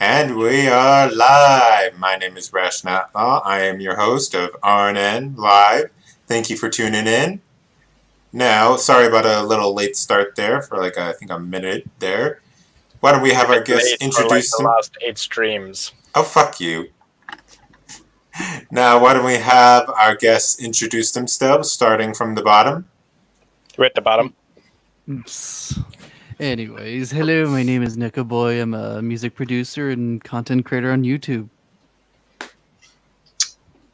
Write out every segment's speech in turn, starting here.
And we are live. My name is Rational Outlaw. I am your host of RNN Live. Thank you for tuning in. Now, sorry about a little late start there for like I think a minute there. Why don't we have our guest introduce like the last eight streams? Oh fuck you. Now, why don't we have our guests introduce themselves, starting from the bottom? We're at the bottom. Oops. Anyways, hello, my name is Neko Boy. I'm a music producer and content creator on YouTube.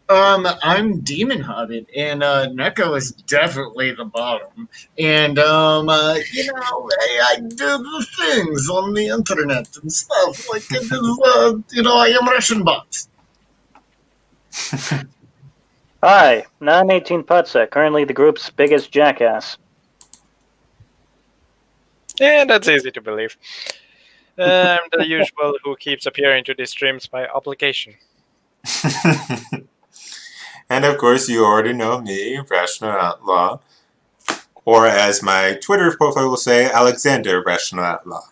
Um, I'm Demon Hobbit, and uh, Neko is definitely the bottom. And um, uh, you know, I, I do the things on the internet and stuff. Like it is, uh, you know, I am Russian bot. Hi, 918 Putsa, currently the group's biggest jackass. Yeah, that's easy to believe. I'm the usual who keeps appearing to these streams by obligation. and of course, you already know me, Rational Outlaw, or as my Twitter profile will say, Alexander Rational Outlaw.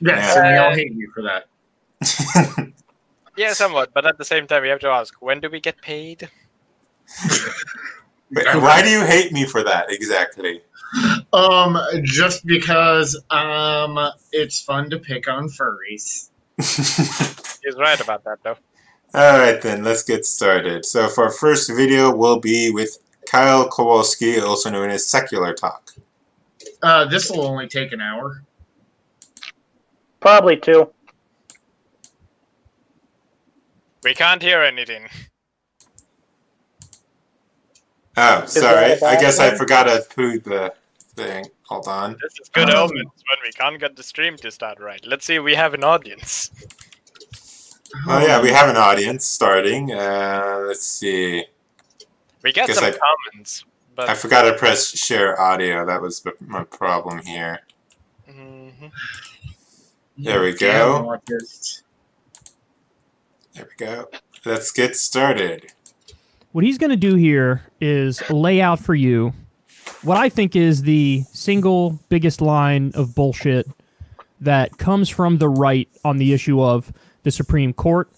Yes, Yeah. and we all hate you for that. Yeah, somewhat, but at the same time, we have to ask when do we get paid? Why do you hate me for that exactly? Um, just because um, it's fun to pick on furries. He's right about that, though. All right, then let's get started. So, for our first video, will be with Kyle Kulinski, also known as Secular Talk. Uh, this will only take an hour. Probably two. We can't hear anything. Oh, sorry. that a I bad guess I forgot to put the thing. Hold on. This is good Um, omens when we can't get the stream to start right. Let's see, we have an audience. Oh yeah, we have an audience starting. Uh, let's see. We get some I- comments, but I forgot to press share audio. That was my problem here. Mhm. There we go. There we go. Let's get started. What he's going to do here is lay out for you what I think is the single biggest line of bullshit that comes from the right on the issue of the Supreme Court.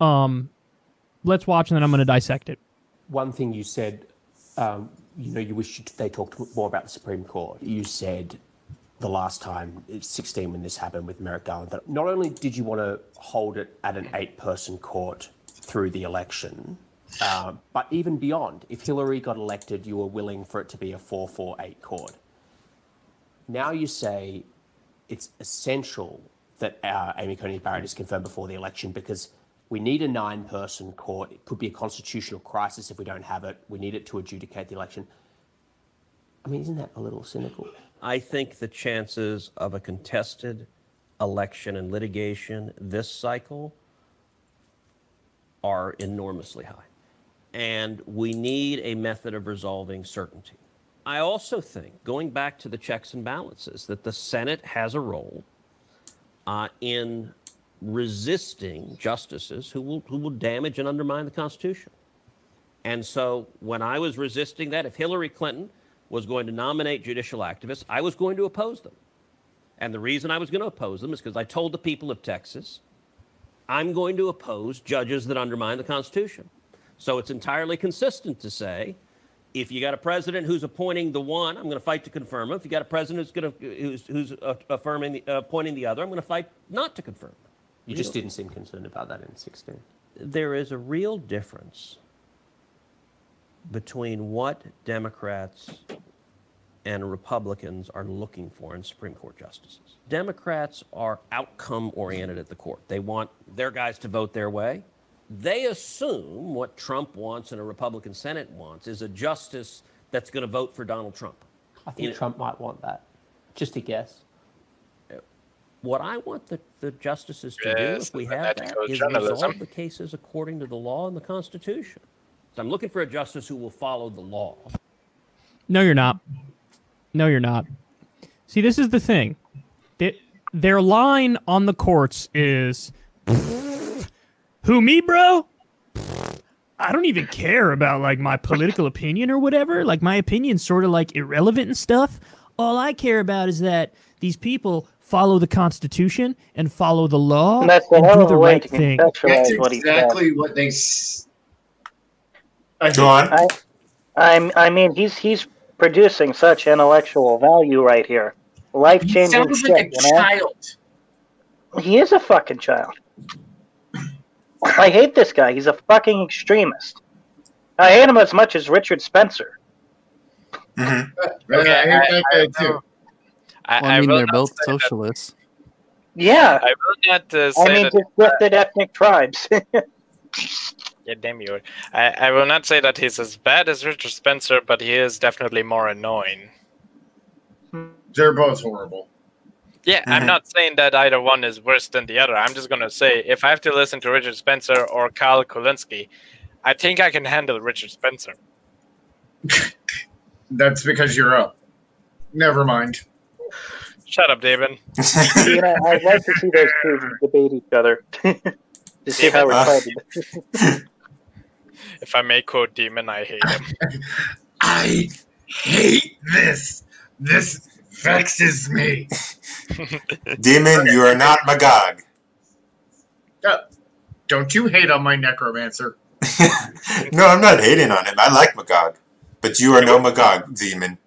Um, let's watch, and then I'm going to dissect it. one thing you said, um, you know, you wish they talked more about the Supreme Court. You said the last time, it's 16, when this happened with Merrick Garland, that not only did you want to hold it at an eight person court through the election, uh, but even beyond. If Hillary got elected, you were willing for it to be a 4 4 8 court. Now you say it's essential that uh, Amy Coney Barrett is confirmed before the election because we need a nine person court. It could be a constitutional crisis if we don't have it. We need it to adjudicate the election. I mean, isn't that a little cynical? I think the chances of a contested election and litigation this cycle are enormously high. And we need a method of resolving certainty. I also think, going back to the checks and balances, that the Senate has a role uh, in resisting justices who will, who will damage and undermine the Constitution. And so when I was resisting that, if Hillary Clinton was going to nominate judicial activists, I was going to oppose them. And the reason I was going to oppose them is because I told the people of Texas, I'm going to oppose judges that undermine the Constitution. So it's entirely consistent to say, if you got a president who's appointing the one, I'm going to fight to confirm him. If you got a president who's going to who's, who's affirming the, uh, appointing the other, I'm going to fight not to confirm. him. You just didn't seem concerned about that in 16. there is a real difference between what Democrats and Republicans are looking for in Supreme Court justices. Democrats are outcome oriented at the court. They want their guys to vote their way. They assume what Trump wants and a Republican Senate wants is a justice that's going to vote for Donald Trump. I think You- Trump might want that. Just a guess. What I want the, the justices to do, if we have that, ethical is journalism. resolve the cases according to the law and the Constitution. So I'm looking for a justice who will follow the law. No, you're not. No, you're not. See, this is the thing. They, their line on the courts is, "Who me, bro? I don't even care about like my political opinion or whatever. Like my opinion's sort of like irrelevant and stuff. All I care about is that these people follow the Constitution and follow the law And that's a and do the right thing. That's contextualize what he exactly what they. S- I Go on. I, I'm, I mean, he's he's producing such intellectual value right here. Life He changing sounds shit. like a you know? child. He is a fucking child. I hate this guy. He's a fucking extremist. I hate him as much as Richard Spencer. hmm Uh, Okay, I hate I- that I guy too. I, Well, I mean, will they're both say that- socialists. Yeah. I will not uh, I mean, that. just ethnic tribes. Yeah, damn you. I, I will not say that he's as bad as Richard Spencer, but he is definitely more annoying. They're both horrible. Yeah, I'm Mhm. not saying that either one is worse than the other. I'm just gonna say if I have to listen to Richard Spencer or Kyle Kulinski, I think I can handle Richard Spencer. That's because you're up. Never mind. Shut up, David. you know, I'd like to see those two debate each other to see how retarded. If I may quote Demon, I hate him. I hate this. This vexes me. Demon, you are not Magog. Uh, don't you hate on my necromancer? no, I'm not hating on him. I like Magog. But you are no Magog, Demon.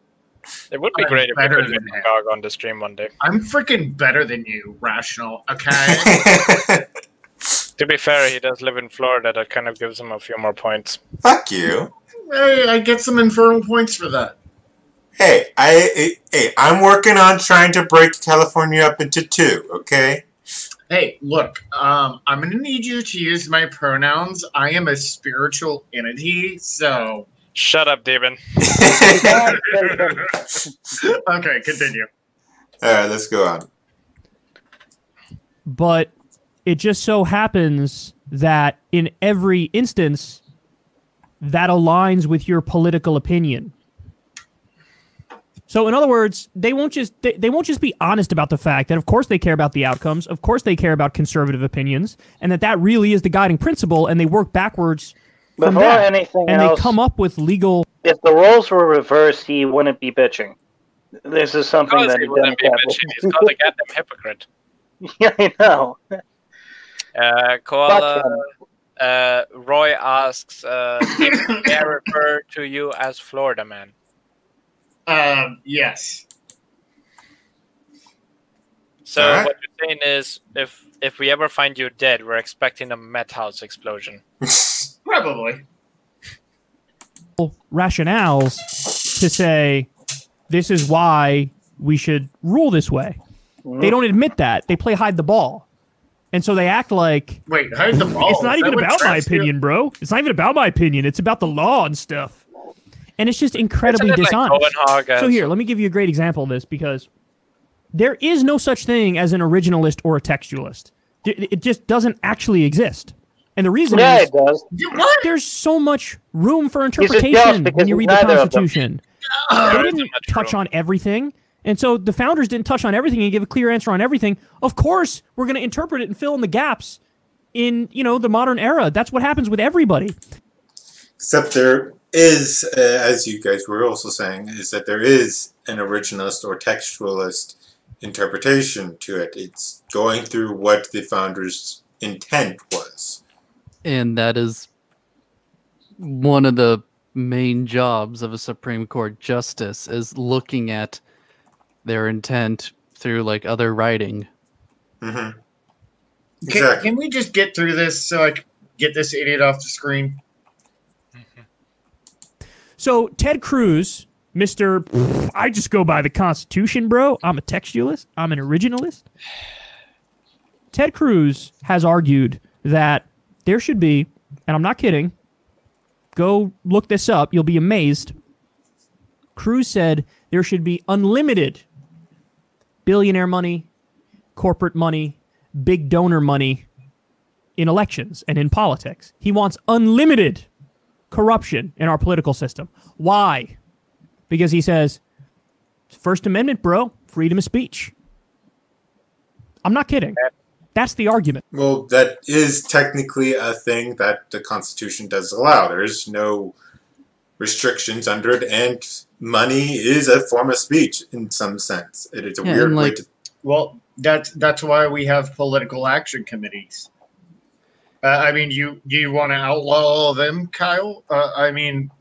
It would be I'm great if we better could get. Magog on the stream one day. I'm freaking better than you, Rational. Okay. To be fair, he does live in Florida. That kind of gives him a few more points. Fuck you. hey, I get some infernal points for that. Hey, I hey, I'm working on trying to break California up into two, okay? Hey, look, um, I'm gonna need you to use my pronouns. I am a spiritual entity, so Shut up, Demon. okay, continue. Alright, let's go on. but it just so happens that in every instance that aligns with your political opinion so in other words they won't just they, they won't just be honest about the fact that of course they care about the outcomes of course they care about conservative opinions and that that really is the guiding principle and they work backwards from Before that anything and else, they come up with legal if the roles were reversed, he wouldn't be bitching. This is something Because that he a wouldn't be bitching. He's called a goddamn hypocrite. would- yeah, I know. Uh, Koala, uh, Roy asks, uh, Demon, may I refer to you as Florida man? Um, yes. So Alright. what you're saying is, if if we ever find you dead, we're expecting a meth house explosion. Probably. rationales to say this is why we should rule this way they don't admit that they play hide the ball and so they act like Wait, hide the ball. it's not even about my traps you? opinion, bro. It's not even about my opinion. It's about the law and stuff. And it's just incredibly Isn't like dishonest. So here, let me give you a great example of this because there is no such thing as an originalist or a textualist. It it just doesn't actually exist. And the reason Yeah, is it does. You- What? there's so much room for He's just jealous interpretation when you read the neither of them. Constitution. They didn't touch room. on everything. And so the founders didn't touch on everything and give a clear answer on everything. Of course, we're going to interpret it and fill in the gaps in, you know, the modern era. That's what happens with everybody. Except there is, uh, as you guys were also saying, is that there is an originalist or textualist interpretation to it. It's going through what the founders' intent was. And that is one of the main jobs of a Supreme Court justice is looking at their intent through like other writing. hmm Can, can we just get through this so I can get this idiot off the screen? So Ted Cruz, Mr. I just go by the Constitution, bro. I'm a textualist. I'm an originalist. Ted Cruz has argued that there should be, and I'm not kidding, go look this up. You'll be amazed. Cruz said there should be unlimited billionaire money, corporate money, big donor money in elections and in politics. He wants unlimited corruption in our political system. Why? Because he says, First Amendment, bro, freedom of speech. I'm not kidding. That's the argument. Well, that is technically a thing that the Constitution does allow. There is no restrictions under it, and money is a form of speech in some sense. It is a Yeah, weird and, way to. Well, That's that's why we have political action committees. Uh, I mean, you do you want to outlaw them, Kyle? Uh, I mean,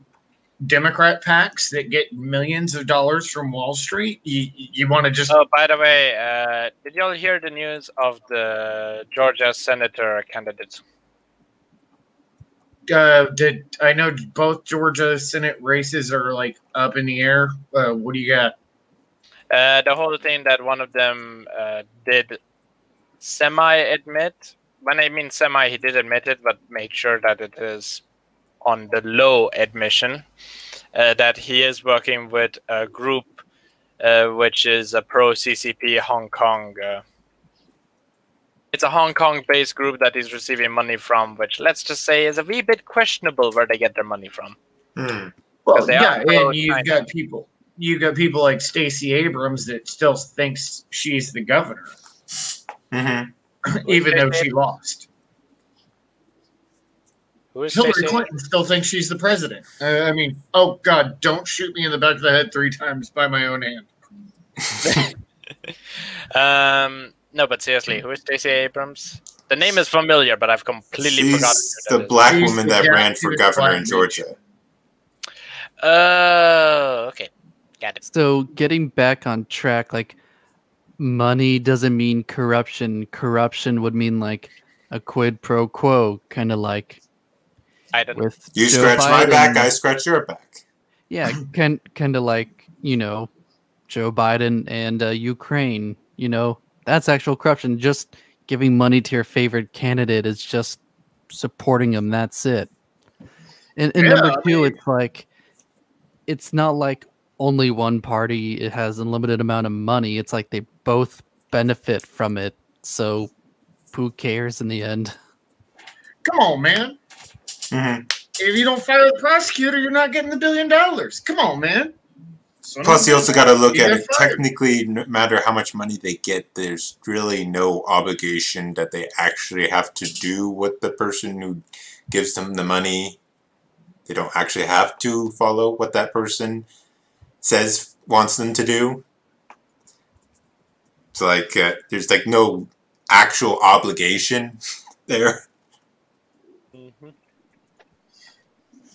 Democrat PACs that get millions of dollars from Wall Street. You you want to just Oh, by the way, uh, did y'all hear the news of the Georgia senator candidates? uh, did I know both Georgia Senate races are like up in the air? Uh, what do you got? Uh, the whole thing that one of them uh, did semi admit. When I mean semi, he did admit it, but make sure that it is on the low admission. Uh, that he is working with a group uh, which is a pro CCP Hong Kong. Uh, it's a Hong Kong based group that he's receiving money from, which let's just say is a wee bit questionable where they get their money from. Hmm. Well, yeah, and you've China. got people. You got people like Stacey Abrams that still thinks she's the governor, hmm even though she lost. Who is Hillary Stacey? Clinton still thinks she's the president. Uh, I mean, oh God, don't shoot me in the back of the head three times by my own hand. Um, no, but seriously, who is Stacey Abrams? The name is familiar, but I've completely forgotten. She's who the black She's woman that guy ran for governor in Georgia. Oh, okay, got it. So getting back on track, like money doesn't mean corruption. Corruption would mean like a quid pro quo, kind of like I don't. with You Joe scratch my back, I scratch your back. Yeah, kind kind of like you know, Joe Biden and uh, Ukraine. You know, that's actual corruption. Just giving money to your favorite candidate is just supporting them. That's it. And, and Yeah, number I two, mean- it's like it's not like only one party it has unlimited amount of money. It's like they both benefit from it. So who cares in the end? Come on, man. hmm If you don't fire the prosecutor, you're not getting the billion dollars. Come on, man. So Plus, you also got to look at it. fired. Technically, no matter how much money they get, there's really no obligation that they actually have to do what the person who gives them the money. They don't actually have to follow what that person says wants them to do. It's like, uh, there's like no actual obligation there. Mhm.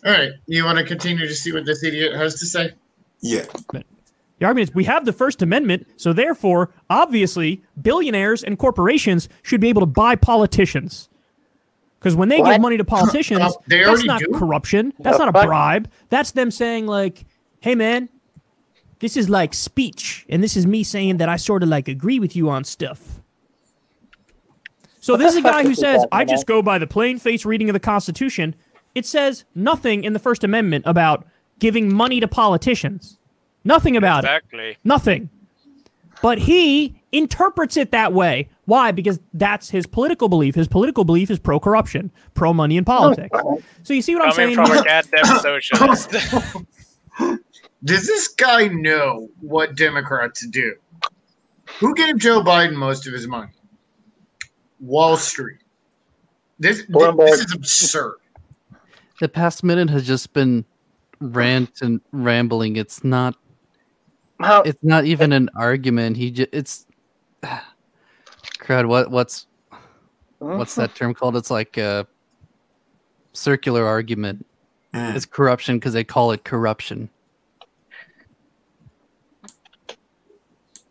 All right, you want to continue to see what this idiot has to say? Yeah. The argument is we have the First Amendment, so therefore, obviously, billionaires and corporations should be able to buy politicians. Because when they What? give money to politicians, that's not do? corruption. That's The not a fuck? bribe. That's them saying like, "Hey, man, this is like speech, and this is me saying that I sort of like agree with you on stuff." So this is a guy fuck who is he says, "I just go by the plain face reading of the Constitution." It says nothing in the First Amendment about giving money to politicians. Nothing about it. Exactly. Nothing. But he interprets it that way. Why? Because that's his political belief. His political belief is pro corruption, pro money in politics. Oh, so you see what I'm Coming saying from here? a goddamn socialist. Does this guy know what Democrats do? Who gave Joe Biden most of his money? Wall Street. This, Bloomberg. this is absurd. The past minute has just been rant and rambling. It's not. How, It's not even an argument. He just. It's. Crud. What? What's what's that term called? It's like a circular argument. Mm. It's corruption because they call it corruption.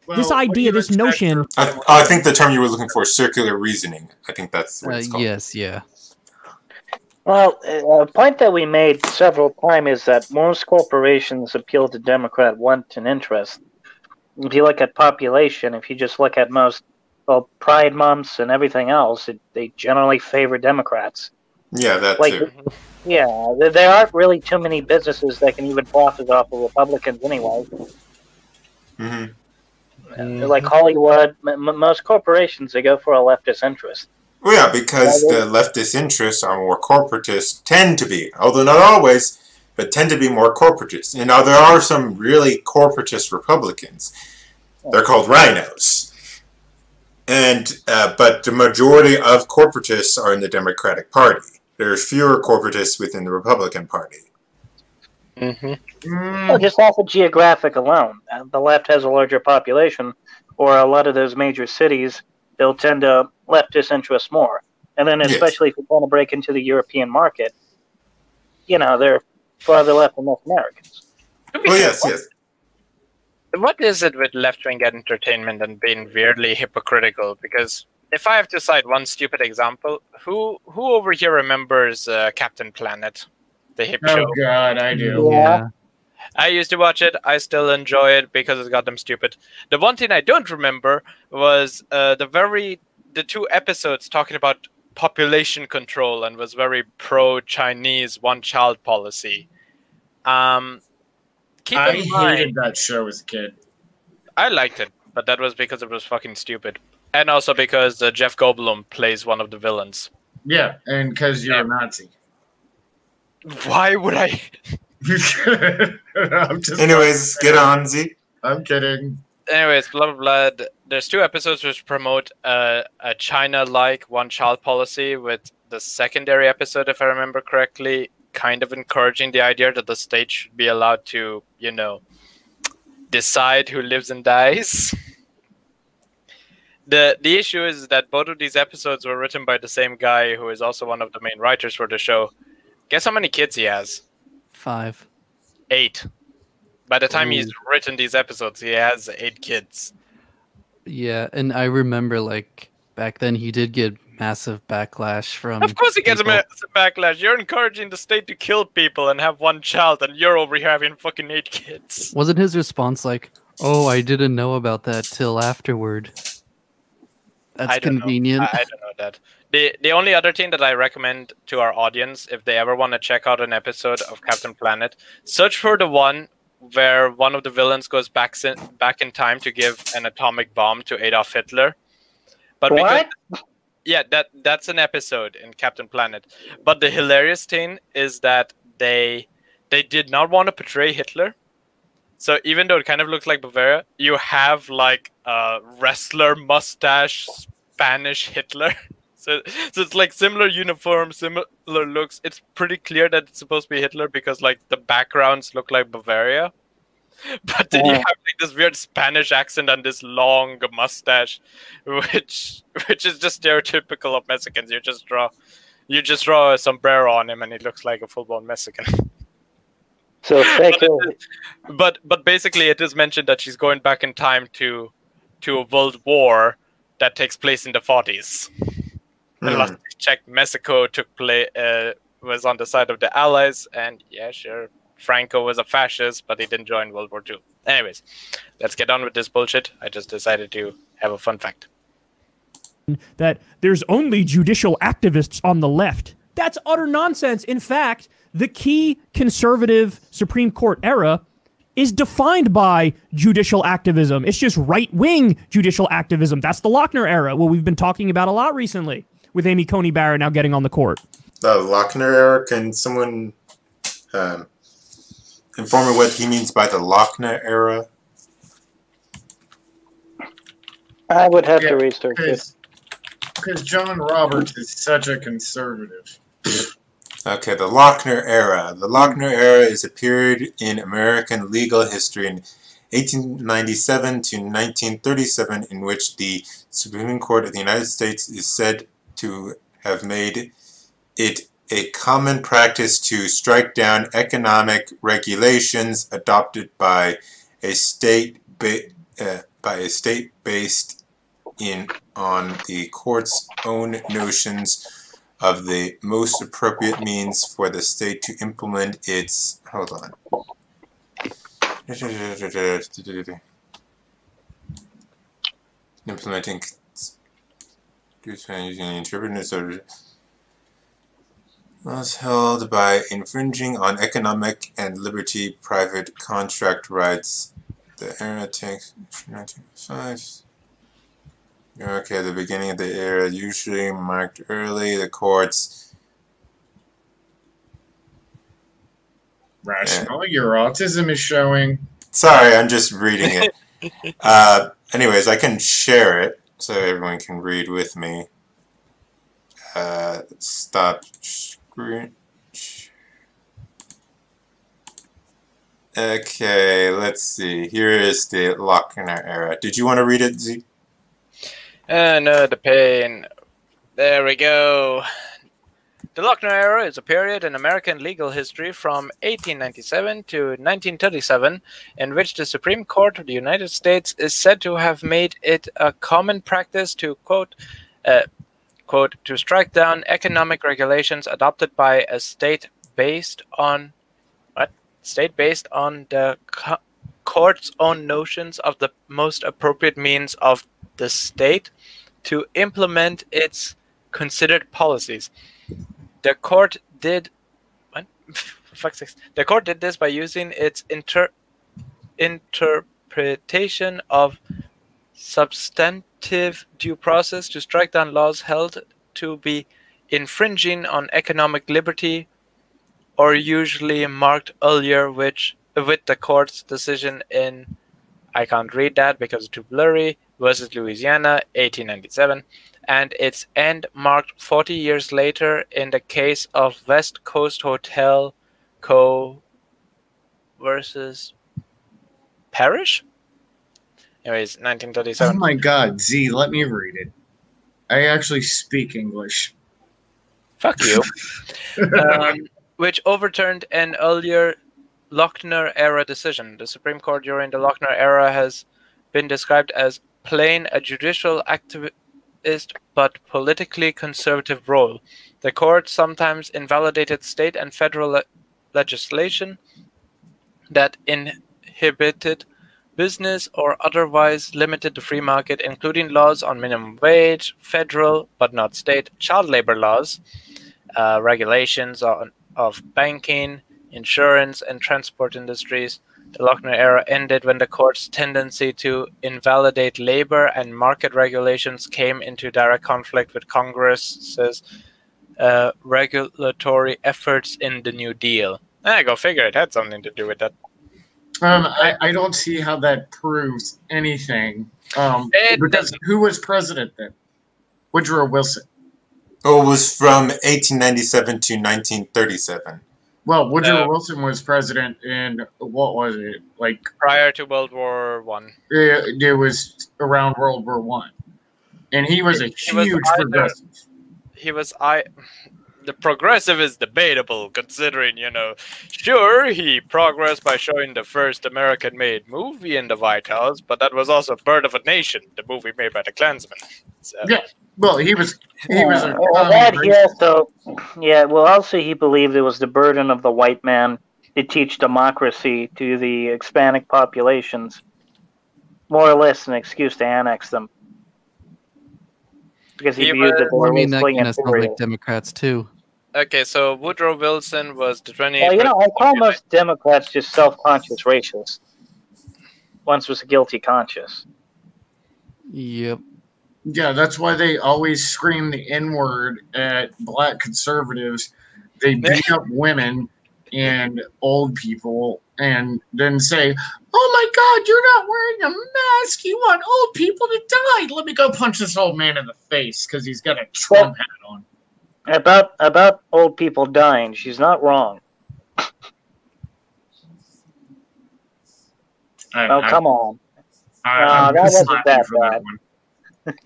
Well, This idea, this notion. I, I think the term you were looking for is circular reasoning. I think that's what Uh, it's called. yes, yeah. Well, a point that we made several times is that most corporations appeal to Democrat want and interest. If you look at population, if you just look at most well, Pride months and everything else, it, they generally favor Democrats. Yeah, that Like, too. yeah, there, there aren't really too many businesses that can even profit off of Republicans anyway. Hmm Like Hollywood, m- m- most corporations they go for a leftist interest. Well, yeah, because the leftist interests are more corporatist, tend to be, although not always, but tend to be more corporatist. And now there are some really corporatist Republicans. They're called RINOs. And uh, but the majority of corporatists are in the Democratic Party. There's fewer corporatists within the Republican Party. Hmm Mm, Well, just off of geographic alone, uh, the left has a larger population, or a lot of those major cities, they'll tend to leftist interests more. And then, Yes. especially if you want to break into the European market, you know, they're farther left than North Americans. Oh yes, what- yes. what is it with left wing entertainment and being weirdly hypocritical? Because if I have to cite one stupid example, who who over here remembers uh, Captain Planet, the hip Oh show? God, I do. Yeah. I used to watch it. I still enjoy it because it's goddamn stupid. The one thing I don't remember was uh, the very the two episodes talking about population control and was very pro Chinese one child policy. Um, keep I in mind, hated that show as a kid. I liked it, but that was because it was fucking stupid, and also because uh, Jeff Goldblum plays one of the villains. Yeah, and because you're a Nazi. Why would I? I'm just. Anyways, get on, Z. I'm kidding. anyways, blah blah blah. There's two episodes which promote uh, a China-like one-child policy, with the secondary episode, if I remember correctly, kind of encouraging the idea that the state should be allowed to, you know, decide who lives and dies. the The issue is that both of these episodes were written by the same guy, who is also one of the main writers for the show. Guess how many kids he has? Five. Eight. By the time he's written these episodes, he has eight kids. Yeah, and I remember like back then he did get massive backlash from. Of course, he gets a people. massive backlash. You're encouraging the state to kill people and have one child, and you're over here having fucking eight kids. Wasn't his response like, "Oh, I didn't know about that till afterward"? That's I don't convenient. I, I don't know that. The the only other thing that I recommend to our audience, if they ever want to check out an episode of Captain Planet, search for the one where one of the villains goes back in, back in time to give an atomic bomb to Adolf Hitler. But because What? yeah that that's an episode in captain planet but the hilarious thing is that they they did not want to portray hitler so even though it kind of looks like bavaria you have like a wrestler mustache spanish hitler so, so it's like similar uniform similar looks it's pretty clear that it's supposed to be hitler because like the backgrounds look like bavaria but then you have like this weird Spanish accent and this long mustache, which which is just stereotypical of Mexicans. You just draw, you just draw a sombrero on him, and he looks like a full-blown Mexican. So but, speculate. it is- but but basically, it is mentioned that she's going back in time to to a world war that takes place in the 40s. The Hmm. last I checked, Mexico took play uh, was on the side of the Allies, and yeah, sure, Franco was a fascist, but he didn't join World War II. Anyways, let's get on with this bullshit. I just decided to have a fun fact. that there's only judicial activists on the left. That's utter nonsense. In fact, the key conservative Supreme Court era is defined by judicial activism. It's just right wing judicial activism. That's the Lochner era, what we've been talking about a lot recently, with Amy Coney Barrett now getting on the court. The Lochner era. Can someone um, inform me what he means by the Lochner era? I would have Yeah, to research it. Because John Roberts is such a conservative. Okay, the Lochner era. The Lochner era is a period in American legal history in 1897 to 1937 in which the Supreme Court of the United States is said to have made it a common practice to strike down economic regulations adopted by a state uh, by a state based in on the court's own notions of the most appropriate means for the state to implement its hold on. Implementing using interpreters of was held by infringing on economic and liberty private contract rights. The era takes 1905 Okay, the beginning of the era usually marked early. The courts. Rational, your autism is showing. Sorry, I'm just reading it. uh, anyways, I can share it so everyone can read with me. Uh, stop screen. Okay, let's see. Here is the Lochner era. Did you want to read it, Z? And uh, the pain. There we go. The Lochner era is a period in American legal history from 1897 to 1937 in which the Supreme Court of the United States is said to have made it a common practice to quote, uh, quote, to strike down economic regulations adopted by a state based on what state based on the co- court's own notions of the most appropriate means of the state to implement its considered policies. The court did. The court did this by using its inter interpretation of substantive due process to strike down laws held to be infringing on economic liberty or usually marked earlier which with the court's decision in I can't read that because it's too blurry versus Louisiana 1897 and its end marked 40 years later in the case of West Coast Hotel Co. versus Parrish. Anyways, 1937. Oh my god, Z, let me read it. I actually speak English. Fuck you. um, which overturned an earlier Lochner era decision. The Supreme Court during the Lochner era has been described as playing a judicial activist but politically conservative role. The court sometimes invalidated state and federal le- legislation that inhibited business or otherwise limited the free market, including laws on minimum wage, federal but not state, child labor laws, uh, regulations on, of banking, insurance, and transport industries. The Lochner era ended when the court's tendency to invalidate labor and market regulations came into direct conflict with Congress's uh, regulatory efforts in the New Deal. Ah, go figure, it had something to do with that. Um, I, I don't see how that proves anything. Um, It because doesn't. who was president then? Woodrow Wilson. Oh, it was from 1897 to 1937. Well, Woodrow No. Wilson was president in what was it? Like Prior to World War One. it, it was around World War One, and he was a He was huge either- progressive. he was I the progressive is debatable considering, you know, sure he progressed by showing the first American made movie in the White House, but that was also Birth of a Nation, the movie made by the Klansmen. So, Yeah. Well, he was he was a Uh, well, common that he racist. also, yeah. Well, also he believed it was the burden of the white man to teach democracy to the Hispanic populations, more or less an excuse to annex them, because he He viewed that they Well, I were mean, that kind of sounds like Democrats too. Okay, so Woodrow Wilson was the 20 Well, you know, I call most Democrats just self-conscious racists. Once was a guilty conscience. Yep. Yeah, that's why they always scream the N word at black conservatives. They beat up women and old people and then say, Oh my God, you're not wearing a mask. You want old people to die. Let me go punch this old man in the face because he's got a Trump hat on. About about old people dying, she's not wrong. I, Oh, I- come on. I, No, I'm that wasn't that bad. one.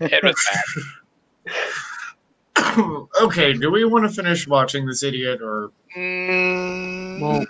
It was bad. okay, do we want to finish watching this idiot or Mm, Well,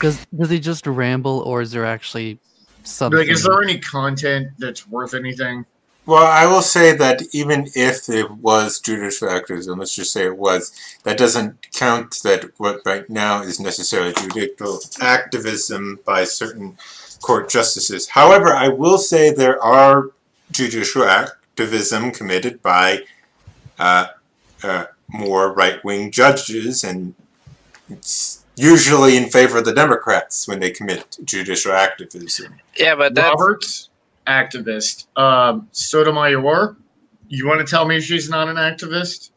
does does he just ramble, or is there actually something? like is there any content that's worth anything? Well, I will say that even if it was judicial activism, let's just say it was, that doesn't count that what right now is necessarily judicial activism by certain court justices. However, I will say there are judicial activism committed by uh, uh, more right wing judges, and it's usually in favor of the Democrats when they commit judicial activism. yeah, but that's Roberts, activist. Um, Sotomayor, you want to tell me she's not an activist?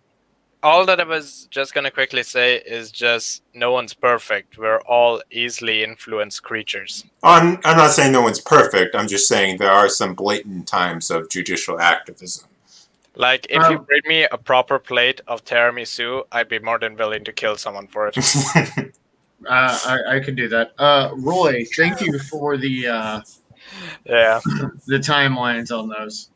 all that I was just gonna quickly say is just no one's perfect. We're all easily influenced creatures. I'm, I'm not saying no one's perfect. I'm just saying there are some blatant times of judicial activism. Like if you Um, bring me a proper plate of tiramisu, I'd be more than willing to kill someone for it. Uh, I, I can do that. Uh, Roy, thank you for the uh, Yeah. the timelines on those.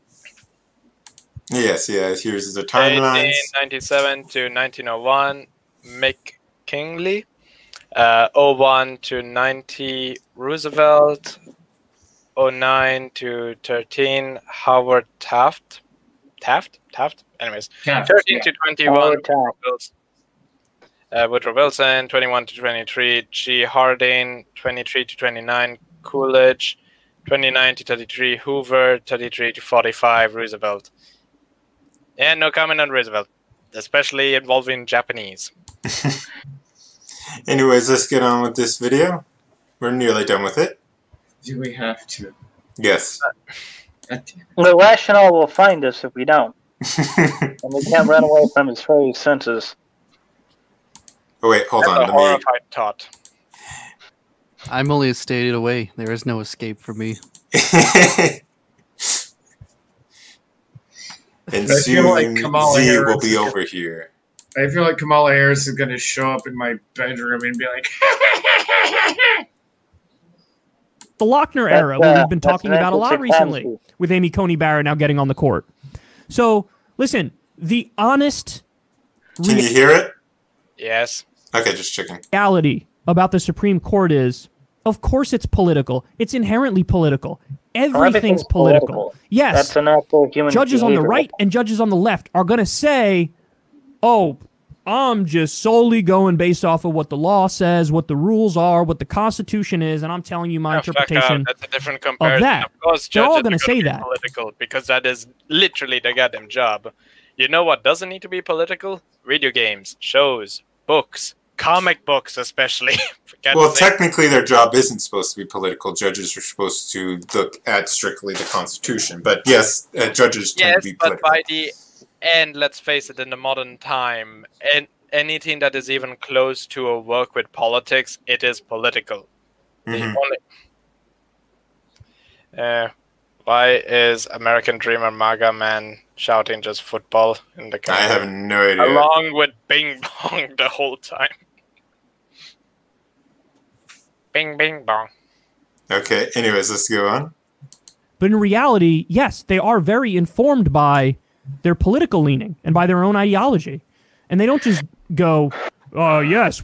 Yes, yes. Here's the timelines. 1897 to 1901, Mick Kingley. Uh, 01 to 90, Roosevelt. 09 to 13, Howard Taft. Taft? Taft? Anyways, Yeah. 13 to 21, Howard Taft. Uh, Woodrow Wilson, 21 to 23, G. Harding, 23 to 29, Coolidge, 29 to 33, Hoover, 33 to 45, Roosevelt. And no comment on Roosevelt, especially involving Japanese. Anyways, let's get on with this video. We're nearly done with it. Do we have to? Yes. Uh, God damn it. The rationale will find us if we don't, and we can't run away from his very senses. oh wait, hold That's on. a Let me. thought. I'm only a state away. There is no escape for me. and I soon feel like Kamala Z Harris will be is- over here. I feel like Kamala Harris is going to show up in my bedroom and be like, The Lochner era, uh, we've been talking about a lot recently, Pelosi. with Amy Coney Barrett now getting on the court. So, listen, the honest Can you hear it? Yes. Okay, just checking. reality about the Supreme Court is, of course, it's political. It's inherently political. Everything's Everything's political. political. Yes, That's a natural human judges on the right and judges on the left are going to say, "Oh, I'm just solely going based off of what the law says, what the rules are, what the Constitution is, and I'm telling you my Oh, fuck interpretation." off. That's a different comparison. that. Of course, They're all gonna say be that. Political, because that is literally their goddamn job. You know what doesn't need to be political? Video games, shows, books, comic books, especially. Well, technically, their job isn't supposed to be political. Judges are supposed to look at strictly the Constitution. But yes, uh, judges tend yes, to be but by the end, let's face it, in the modern time, and anything that is even close to a work with politics, it is political. The Mhm. only- Uh, why is American Dreamer MAGA man shouting just football in the I have no idea. Along with Bing Bong the whole time. Bing Bing Bong. Okay, anyways, let's go on. But in reality, yes, they are very informed by their political leaning and by their own ideology. And they don't just go, uh, yes,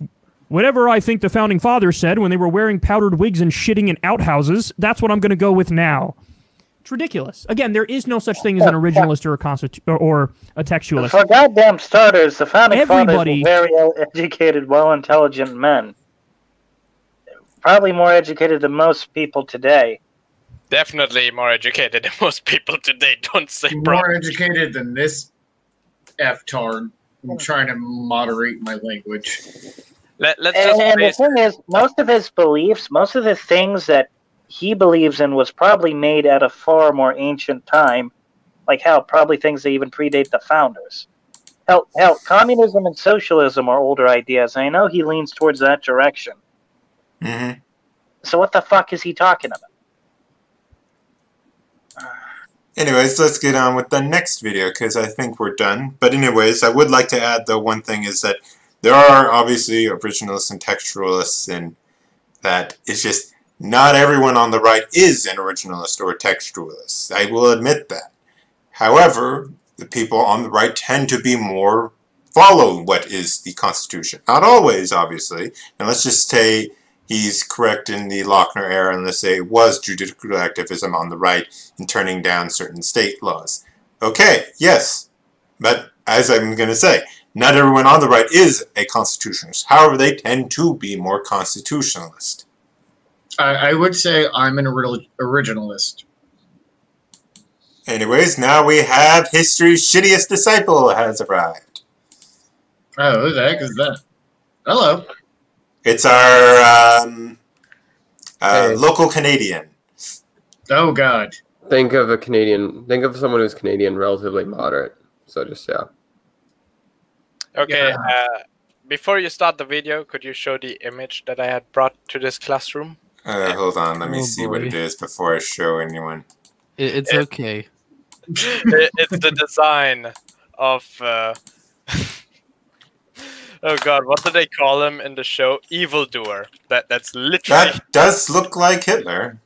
whatever I think the founding fathers said when they were wearing powdered wigs and shitting in outhouses, that's what I'm going to go with now. It's ridiculous. Again, there is no such thing as an originalist or a constitu- or, or a textualist. For goddamn starters, the founding Everybody- fathers were very educated, well-intelligent men. Probably more educated than most people today. Definitely more educated than most people today. Don't say more bro. educated than this F-tard. I'm trying to moderate my language. Let, let's And, just and the thing is, most of his beliefs, most of the things that he believes in, was probably made at a far more ancient time. Like hell, probably things that even predate the founders. Hell, hell, communism and socialism are older ideas, and I know he leans towards that direction. Hmm So what the fuck is he talking about? Anyways, let's get on with the next video because I think we're done. But anyways, I would like to add the one thing is that there are obviously originalists and textualists, and that it's just not everyone on the right is an originalist or a textualist. I will admit that. However, the people on the right tend to be more follow what is the Constitution. Not always, obviously. And let's just say he's correct in the Lochner era, and let's say was judicial activism on the right in turning down certain state laws. Okay, yes, but as I'm going to say, not everyone on the right is a constitutionalist. However, they tend to be more constitutionalist. I, I would say I'm an originalist. Anyways, now we have history's shittiest disciple has arrived. Oh, who the heck is that? Hello. It's our um, uh, Hey. local Canadian. Oh God. Think of a Canadian. Think of someone who's Canadian, relatively moderate. So just yeah. Okay, Yeah. uh, before you start the video, could you show the image that I had brought to this classroom? Uh, hold on, let me Oh, see what it is before I show anyone. It, it's It- okay. It- it's the design of uh, Oh god, what do they call him in the show? Evildoer. That that's literally That does look like Hitler.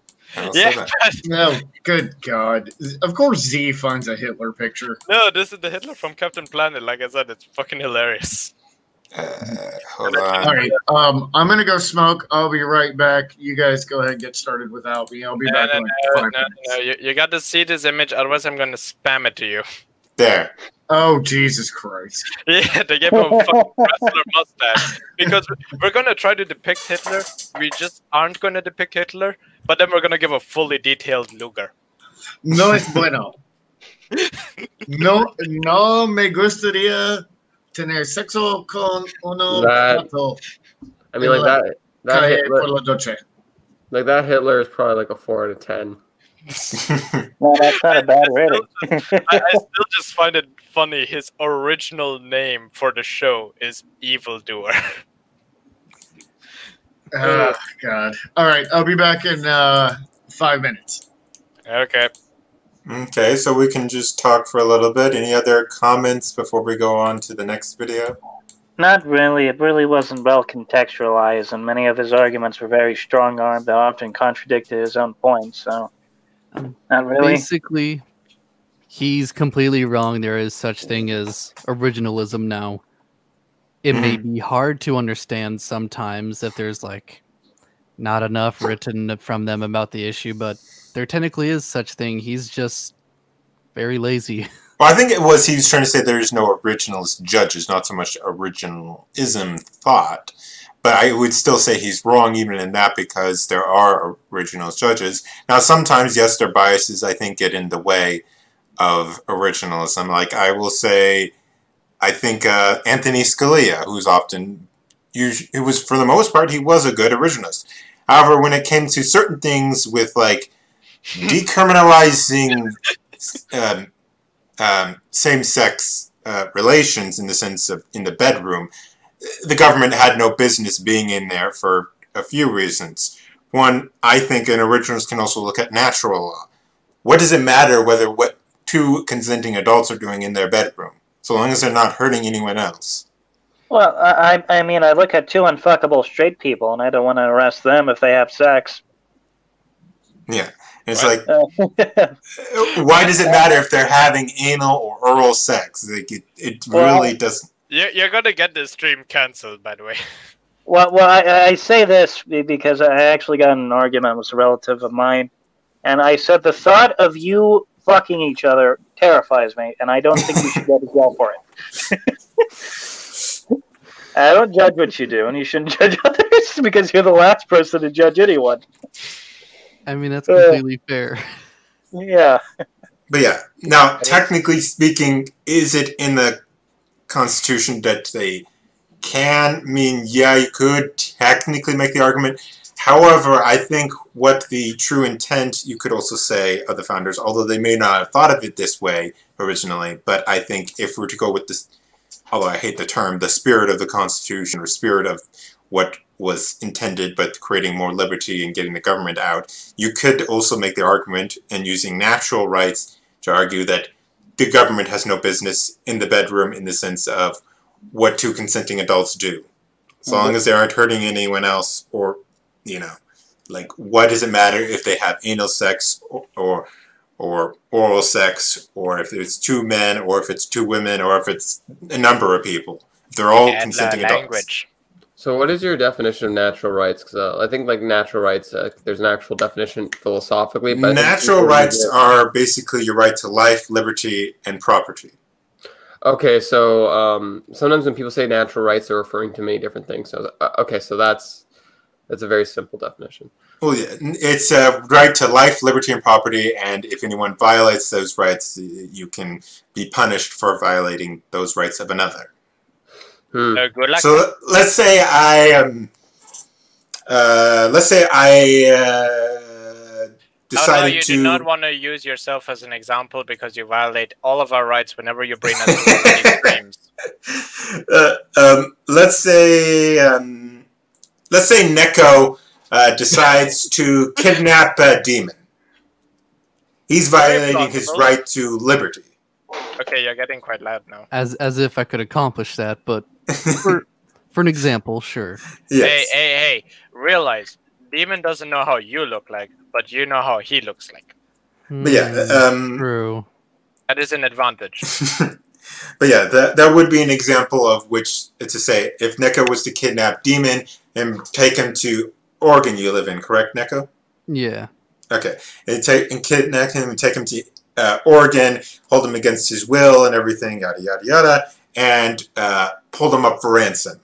Yeah, No, good God. Of course Z finds a Hitler picture. no, this is the Hitler from Captain Planet. Like I said, it's fucking hilarious. Uh, hold on. right, um, I'm gonna go smoke. I'll be right back. You guys go ahead and get started without me. I'll be No, back no, in like no, five no, no, you, you got to see this image, otherwise I'm gonna spam it to you. There. Oh Jesus Christ! Yeah, they gave him a fucking wrestler mustache because we're gonna try to depict Hitler. We just aren't gonna depict Hitler, but then we're gonna give a fully detailed Luger. No es bueno. No, no me gustaría tener sexo con uno That- I mean, like that. That Hitler, por la noche. like that Hitler is probably like a four out of ten. No, that's not a bad rating. I, I still just find it funny. His original name for the show is Evildoer. Oh God! All right, I'll be back in uh, five minutes. okay. okay, so we can just talk for a little bit. Any other comments before we go on to the next video? Not really. It really wasn't well contextualized, and many of his arguments were very strong armed that often contradicted his own points. So, Um, not really. Basically, he's completely wrong. There is such thing as originalism now. It may be hard to understand sometimes if there's like not enough written from them about the issue, but there technically is such thing. He's just very lazy. Well, I think it was he was trying to say there's no originalist judges, not so much originalism thought. But I would still say he's wrong even in that because there are originalist judges. Now, sometimes, yes, their biases, I think, get in the way of originalism. Like, I will say, I think uh, Anthony Scalia, who's often, who was, for the most part, he was a good originalist. However, when it came to certain things with, like, decriminalizing um, um, same-sex uh, relations in the sense of in the bedroom, the government had no business being in there for a few reasons. One, I think an originalist can also look at natural law. What does it matter whether what two consenting adults are doing in their bedroom, so long as they're not hurting anyone else? Well, I, I I mean, I look at two unfuckable straight people, and I don't want to arrest them if they have sex. Yeah, it's like why does it matter if they're having anal or oral sex? Like it, it Well- really doesn't. You're, you're gonna get this stream cancelled, by the way. Well, well, I, I say this because I actually got in an argument with a relative of mine, and I said the thought of you fucking each other terrifies me, and I don't think you should go to jail for it. I don't judge what you do, and you shouldn't judge others because you're the last person to judge anyone. I mean, that's Uh, completely fair. Yeah. But yeah, now technically speaking, is it in the Constitution that they can mean? Yeah, you could technically make the argument. However, I think what the true intent, you could also say, of the founders, although they may not have thought of it this way originally, but I think if we're to go with this, although I hate the term, the spirit of the Constitution or spirit of what was intended, but creating more liberty and getting the government out, you could also make the argument and using natural rights to argue that the government has no business in the bedroom in the sense of what two consenting adults do. As long as they aren't hurting anyone else, or, you know, like, what does it matter if they have anal sex or, or, or oral sex, or if it's two men, or if it's two women, or if it's a number of people? If they're all consenting adults. language. So, what is your definition of natural rights? Because uh, I think like natural rights, uh, there's an actual definition philosophically. But Natural rights are basically your right to life, liberty, and property. Okay, so um, sometimes when people say natural rights, they're referring to many different things. So, uh, okay, so that's that's a very simple definition. Well, yeah, it's a right to life, liberty, and property, and if anyone violates those rights, you can be punished for violating those rights of another. Hmm. Uh, good luck. So let- let's say I um, uh, let's say I uh, Oh, no, decided you to. do not want to use yourself as an example because you violate all of our rights whenever you bring us to these streams. uh, um, let's say um, let's say Neko uh, decides to kidnap a demon. He's violating his right to liberty. Okay, you're getting quite loud now. As as if I could accomplish that, but for For an example, sure. Yes. Hey, hey, hey! Realize, Demon doesn't know how you look like, but you know how he looks like. But yeah, Hmm, um, true. That is an advantage. but yeah, that that would be an example of which to say if Neko was to kidnap Demon and take him to Oregon, you live in, correct, Neko? Yeah. Okay, and take and kidnap him and take him to uh, Oregon, hold him against his will and everything, yada yada yada, and uh, pull them up for ransom.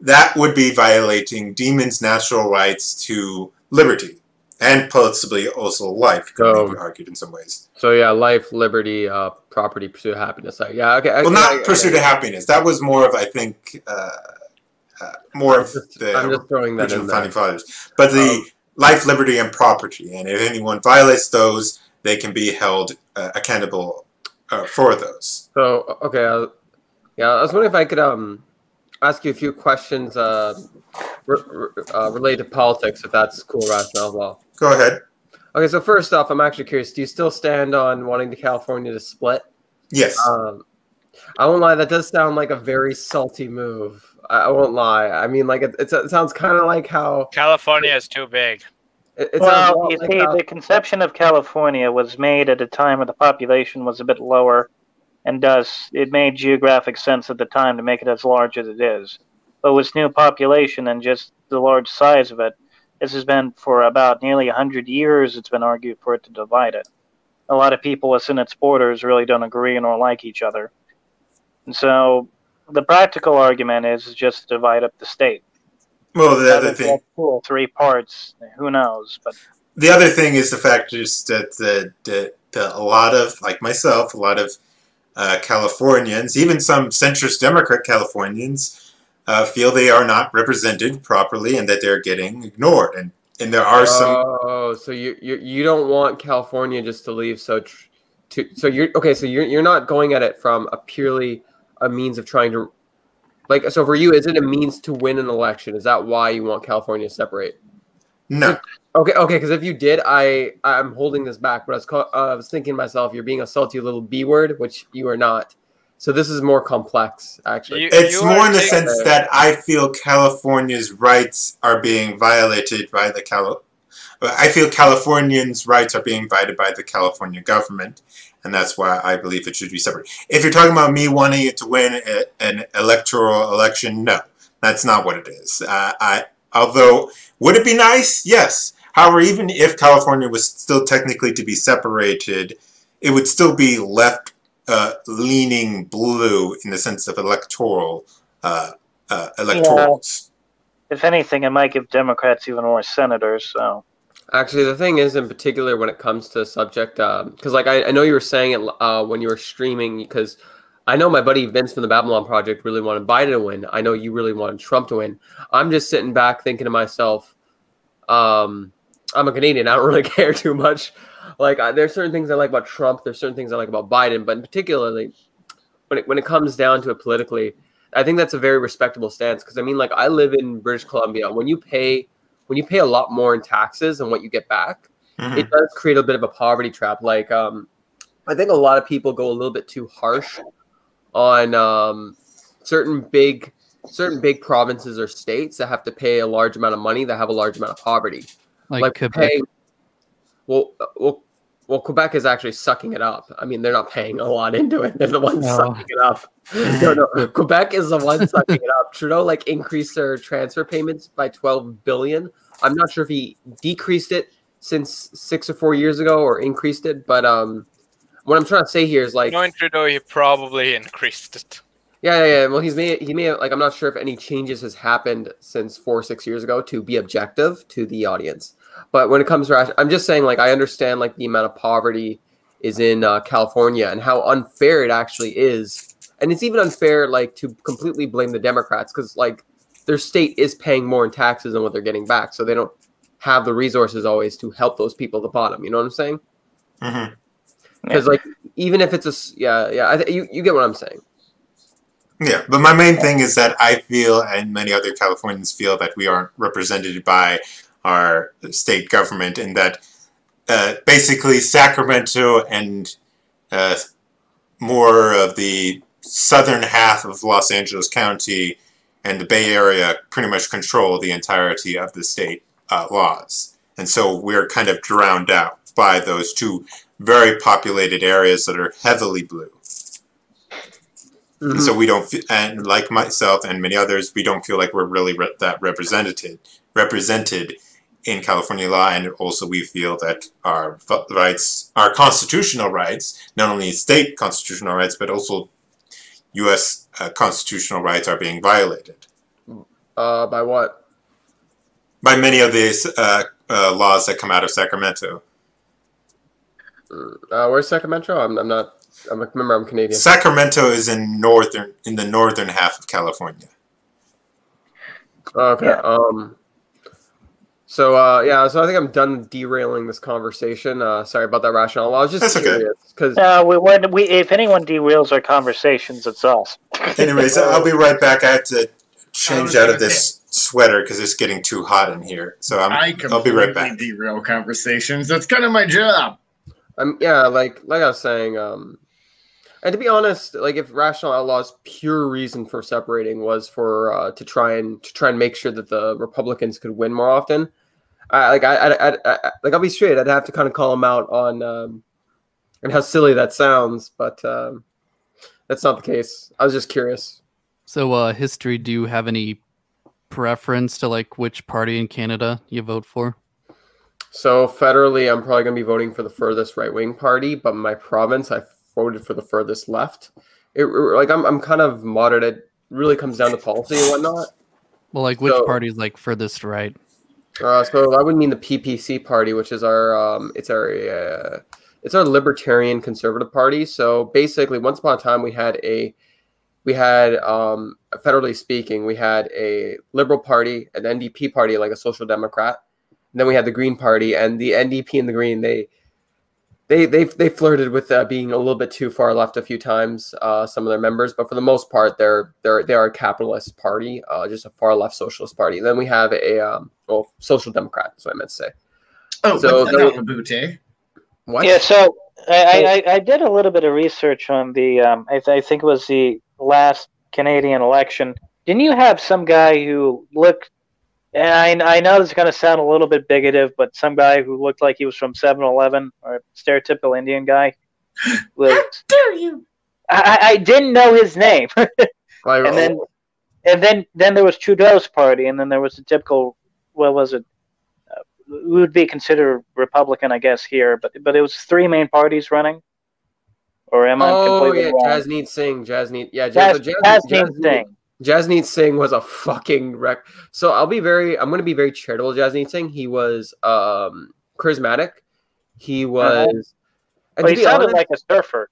That would be violating Demon's natural rights to liberty and possibly also life. Could So- be argued in some ways. So yeah, life, liberty, uh, property, pursuit of happiness. Uh, yeah, okay. Well, okay, not okay, pursuit okay. of happiness. That was more of, I think, uh, uh, more I'm of just, the I'm just throwing that original in founding fathers. But the Um, life, liberty, and property, and if anyone violates those, they can be held uh, accountable uh, for those. So okay, uh, yeah, I was wondering if I could um ask you a few questions uh, re- re- uh related to politics, if that's cool, rationale as well. Go ahead. Okay, so first off, I'm actually curious. Do you still stand on wanting to California to split? Yes. Um, I won't lie, that does sound like a very salty move. I, I won't lie. I mean, like it, it sounds kind of like how California is too big. it, it well, you like see, how- the conception of California was made at a time when the population was a bit lower, and thus it made geographic sense at the time to make it as large as it is. But with new population and just the large size of it, this has been for about nearly 100 years, it's been argued for it to divide it. A lot of people within its borders really don't agree nor like each other. And so the practical argument is just to divide up the state. well, the other thing, or three parts, who knows? But the other thing is the fact is that the, the, the a lot of like myself, a lot of uh, Californians, even some centrist Democrat Californians, uh, feel they are not represented properly and that they're getting ignored. And and there are some. Oh, so you you you don't want California just to leave so tr- to so you're okay. So you're you're not going at it from a purely a means of trying to like. So for you, is it a means to win an election? Is that why you want California to separate? no, Okay, okay. Because if you did, I I'm holding this back. But I was ca- uh, I was thinking to myself, you're being a salty little b word, which you are not. So this is more complex, actually. You- It's you more in the taking- sense that I feel California's rights are being violated by the Cali- I feel Californians' rights are being violated by the California government, and that's why I believe it should be separate. If you're talking about me wanting it to win a, an electoral election, no, that's not what it is. Uh, I, although, would it be nice? Yes. However, even if California was still technically to be separated, it would still be left uh, leaning blue in the sense of electoral uh, uh, electorals. if anything, it might give Democrats even more senators. So Actually, the thing is, in particular, when it comes to the subject, because like I, I know you were saying it uh, when you were streaming, because I know my buddy Vince from the Babylon Project really wanted Biden to win. I know you really wanted Trump to win. I'm just sitting back thinking to myself, um, I'm a Canadian. I don't really care too much. Like, I, there's certain things I like about Trump. There's certain things I like about Biden, but particularly when it when it comes down to it politically, I think that's a very respectable stance. Because I mean, like, I live in British Columbia. When you pay when you pay a lot more in taxes than what you get back, Mhm. it does create a bit of a poverty trap. Like, um, I think a lot of people go a little bit too harsh on um, certain big, certain big provinces or states that have to pay a large amount of money that have a large amount of poverty. Like, Quebec. paying- well, well, well, Quebec is actually sucking it up. I mean, they're not paying a lot into it. They're the ones Oh. sucking it up. no, no, Quebec is the one sucking it up. Trudeau like increased their transfer payments by 12 billion. I'm not sure if he decreased it since six or four years ago or increased it, but um, what I'm trying to say here is like, Knowing Trudeau, he probably increased it. Yeah, yeah, yeah. Well, he's made he may have, like I'm not sure if any changes has happened since four or six years ago to be objective to the audience. But when it comes to I'm just saying like I understand like the amount of poverty is in uh, California and how unfair it actually is, and it's even unfair like to completely blame the Democrats because like their state is paying more in taxes than what they're getting back, so they don't have the resources always to help those people at the bottom. You know what I'm saying? Mhm. Because like even if it's a yeah yeah I th- you you get what I'm saying. Yeah, but my main thing is that I feel, and many other Californians feel, that we aren't represented by our state government, and that uh, basically Sacramento and uh, more of the southern half of Los Angeles County and the Bay Area pretty much control the entirety of the state uh, laws. And so we're kind of drowned out by those two very populated areas that are heavily blue. And so we don't, and like myself and many others, we don't feel like we're really re- that represented represented in California law, and also we feel that our rights, our constitutional rights, not only state constitutional rights, but also U.S. Uh, constitutional rights are being violated Uh, by what? by many of these uh, uh, laws that come out of Sacramento. Uh, where's Sacramento? I'm, I'm not. I remember I'm Canadian. Sacramento is in northern in the northern half of California. Okay. Yeah. Um. So uh, yeah, so I think I'm done derailing this conversation. Uh, sorry about that rationale. I was just That's curious because Uh, we, when we, if anyone derails our conversations, it's us. Anyways, I'll be right back. I have to change out of this sweater because it's getting too hot in here. So I'm, I I'll be right back. derail conversations. That's kind of my job. I'm yeah, like like I was saying, um, and to be honest, like if Rational Outlaw's pure reason for separating was for uh, to try and to try and make sure that the Republicans could win more often, I like I, I, I, I like I'll be straight. I'd have to kind of call them out on um, and how silly that sounds, but um, that's not the case. I was just curious. So, uh, history. Do you have any preference to like which party in Canada you vote for? So federally, I'm probably going to be voting for the furthest right wing party, but my province, I voted for the furthest left. It like I'm I'm kind of moderate. It really comes down to policy and whatnot. Well, like which So- party is like furthest right? Uh, so I would mean the PPC party, which is our um, it's our uh, it's our libertarian conservative party. So basically, once upon a time, we had a we had um, federally speaking, we had a liberal party, an NDP party, like a social democrat. And then we had the Green Party, and the NDP and the Green they they they they flirted with uh, being a little bit too far left a few times. Uh, some of their members, but for the most part, they're they're they are a capitalist party, uh, just a far left socialist party. Then we have a um, well social democrat. That's what I meant to say. Oh, So so there- not Labute. What? Yeah, so I, I, I did a little bit of research on the, um, I, th- I think it was the last Canadian election. Didn't you have some guy who looked, and I, I know this is going to sound a little bit bigoted, but some guy who looked like he was from 7 Eleven or a stereotypical Indian guy? Was, Dare you? I, I I didn't know his name. Like, and then and then then there was Trudeau's party, and then there was the typical what was it? Uh, would be considered Republican, I guess here, but but it was three main parties running. Or am I completely oh completely yeah, wrong? Jagmeet Singh, Jagmeet, yeah, Jazz, Jazz, Jagmeet Singh. Jagmeet Singh was a fucking wreck. So I'll be very, I'm going to be very charitable. Jagmeet Singh, he was um charismatic. He was, and But to he sounded honest, like a surfer.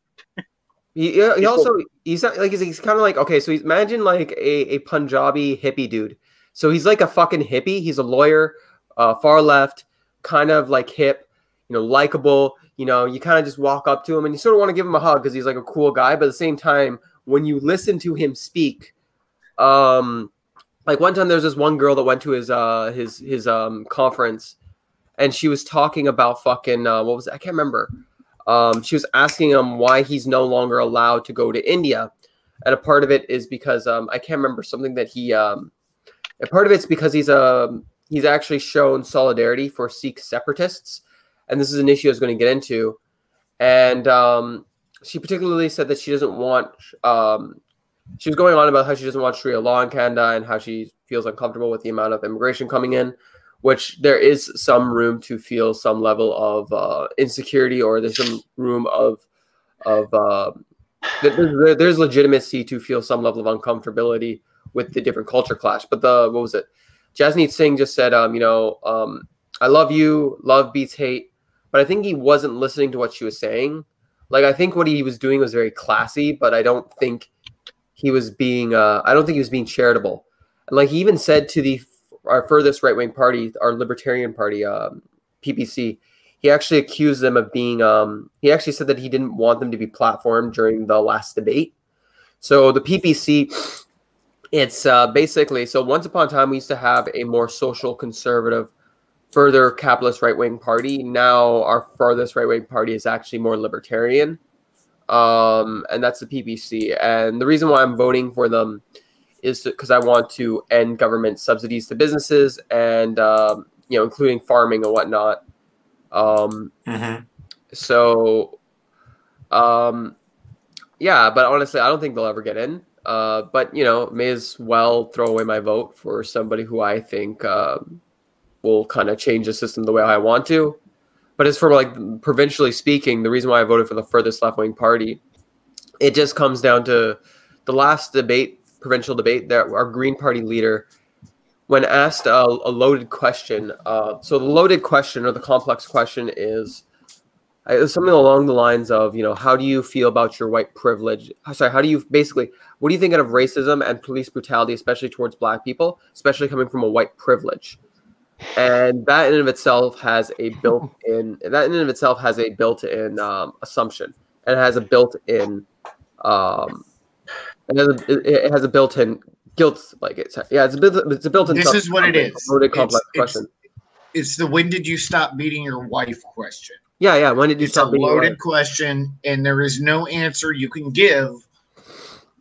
he, he, also he's not, like he's, he's kind of like okay. So he's imagine like a, a Punjabi hippie dude. So he's like a fucking hippie. He's a lawyer, uh, far left, kind of like hip, you know, likable. You know, you kind of just walk up to him and you sort of want to give him a hug because he's like a cool guy. But at the same time, when you listen to him speak, um, like one time there's this one girl that went to his uh his his um conference, and she was talking about fucking uh, what was it? I can't remember. Um, she was asking him why he's no longer allowed to go to India, and a part of it is because um I can't remember something that he um, a part of it's because he's um he's actually shown solidarity for Sikh separatists, and this is an issue I was going to get into, and um she particularly said that she doesn't want um she was going on about how she doesn't want Sharia law in Canada and how she feels uncomfortable with the amount of immigration coming in, which there is some room to feel some level of uh, insecurity or there's some room of of uh, there's, there's legitimacy to feel some level of uncomfortability with the different culture clash. But the what was it? Jagmeet Singh just said, um, you know, um, I love you, love beats hate, but I think he wasn't listening to what she was saying. Like I think what he was doing was very classy, but I don't think he was being uh, I don't think he was being charitable. And like he even said to the our furthest right wing party, our Libertarian Party, um, PPC, he actually accused them of being. Um, he actually said that he didn't want them to be platformed during the last debate. So the PPC, it's uh, basically so. Once upon a time, we used to have a more social conservative, further capitalist right wing party. Now our farthest right wing party is actually more libertarian um, and that's the PPC. And the reason why I'm voting for them is because I want to end government subsidies to businesses and um, you know, including farming and whatnot. Um, Mm-hmm. so, um, yeah, but honestly, I don't think they'll ever get in. Uh, but you know, may as well throw away my vote for somebody who I think um, will kind of change the system the way I want to. But as for like provincially speaking, the reason why I voted for the furthest left wing party, it just comes down to the last debate, provincial debate, that our Green Party leader, when asked a, a loaded question, uh, so the loaded question or the complex question is uh, it was something along the lines of, you know, how do you feel about your white privilege? uh, Sorry, how do you basically, what do you think of racism and police brutality, especially towards black people, especially coming from a white privilege? And that in and of itself has a built-in, that in and of itself has a built-in um, assumption, and it has a built-in, um, it has a, it- has a built-in guilt, like it's yeah, it's a it's a built-in. This is what it is. a Loaded It's- complex it's- question. It's the when did you stop beating your wife question. Yeah, yeah. When did you It's a stop being loaded question, and there is no answer you can give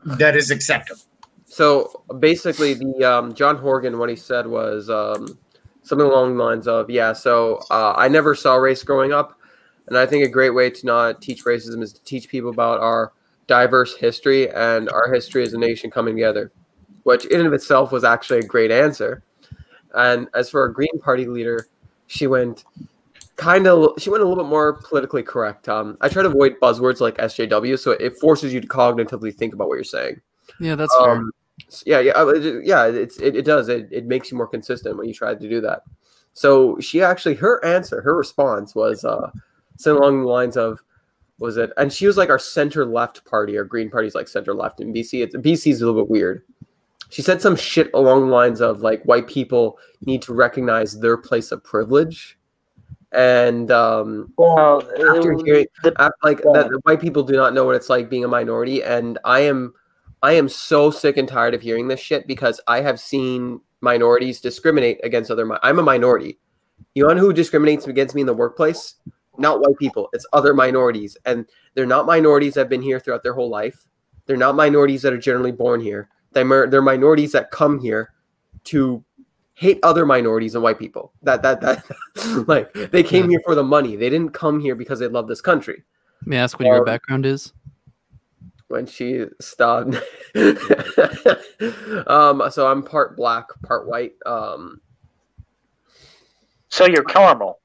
that is acceptable. So basically, the um, John Horgan, what he said was um, something along the lines of, "Yeah, so uh, I never saw race growing up, and I think a great way to not teach racism is to teach people about our diverse history and our history as a nation coming together," which in and of itself was actually a great answer. And as for our Green Party leader, she went kind of she went a little bit more politically correct. Um, I try to avoid buzzwords like SJW, so it forces you to cognitively think about what you're saying. Yeah, that's fair. Um, s- yeah, yeah, uh, yeah. It's it, it does. It, it makes you more consistent when you try to do that. So she actually her answer, her response was uh something along the lines of was it and she was like our center left party or green party's like center left in BC. It's BC's a little bit weird. She said some shit along the lines of like white people need to recognize their place of privilege. And um Well, after hearing the- like yeah. that white people do not know what it's like being a minority and i am i am so sick and tired of hearing this shit because i have seen minorities discriminate against other mi- i'm a minority. You know who discriminates against me in the workplace? Not white people. It's other minorities. And they're not minorities that have been here throughout their whole life. They're not minorities that are generally born here. They're, they're minorities that come here to hate other minorities and white people. That that that like they came here for the money. They didn't come here because they love this country. May I ask what your um, background is? When she stopped um so i'm part black part white um so you're caramel.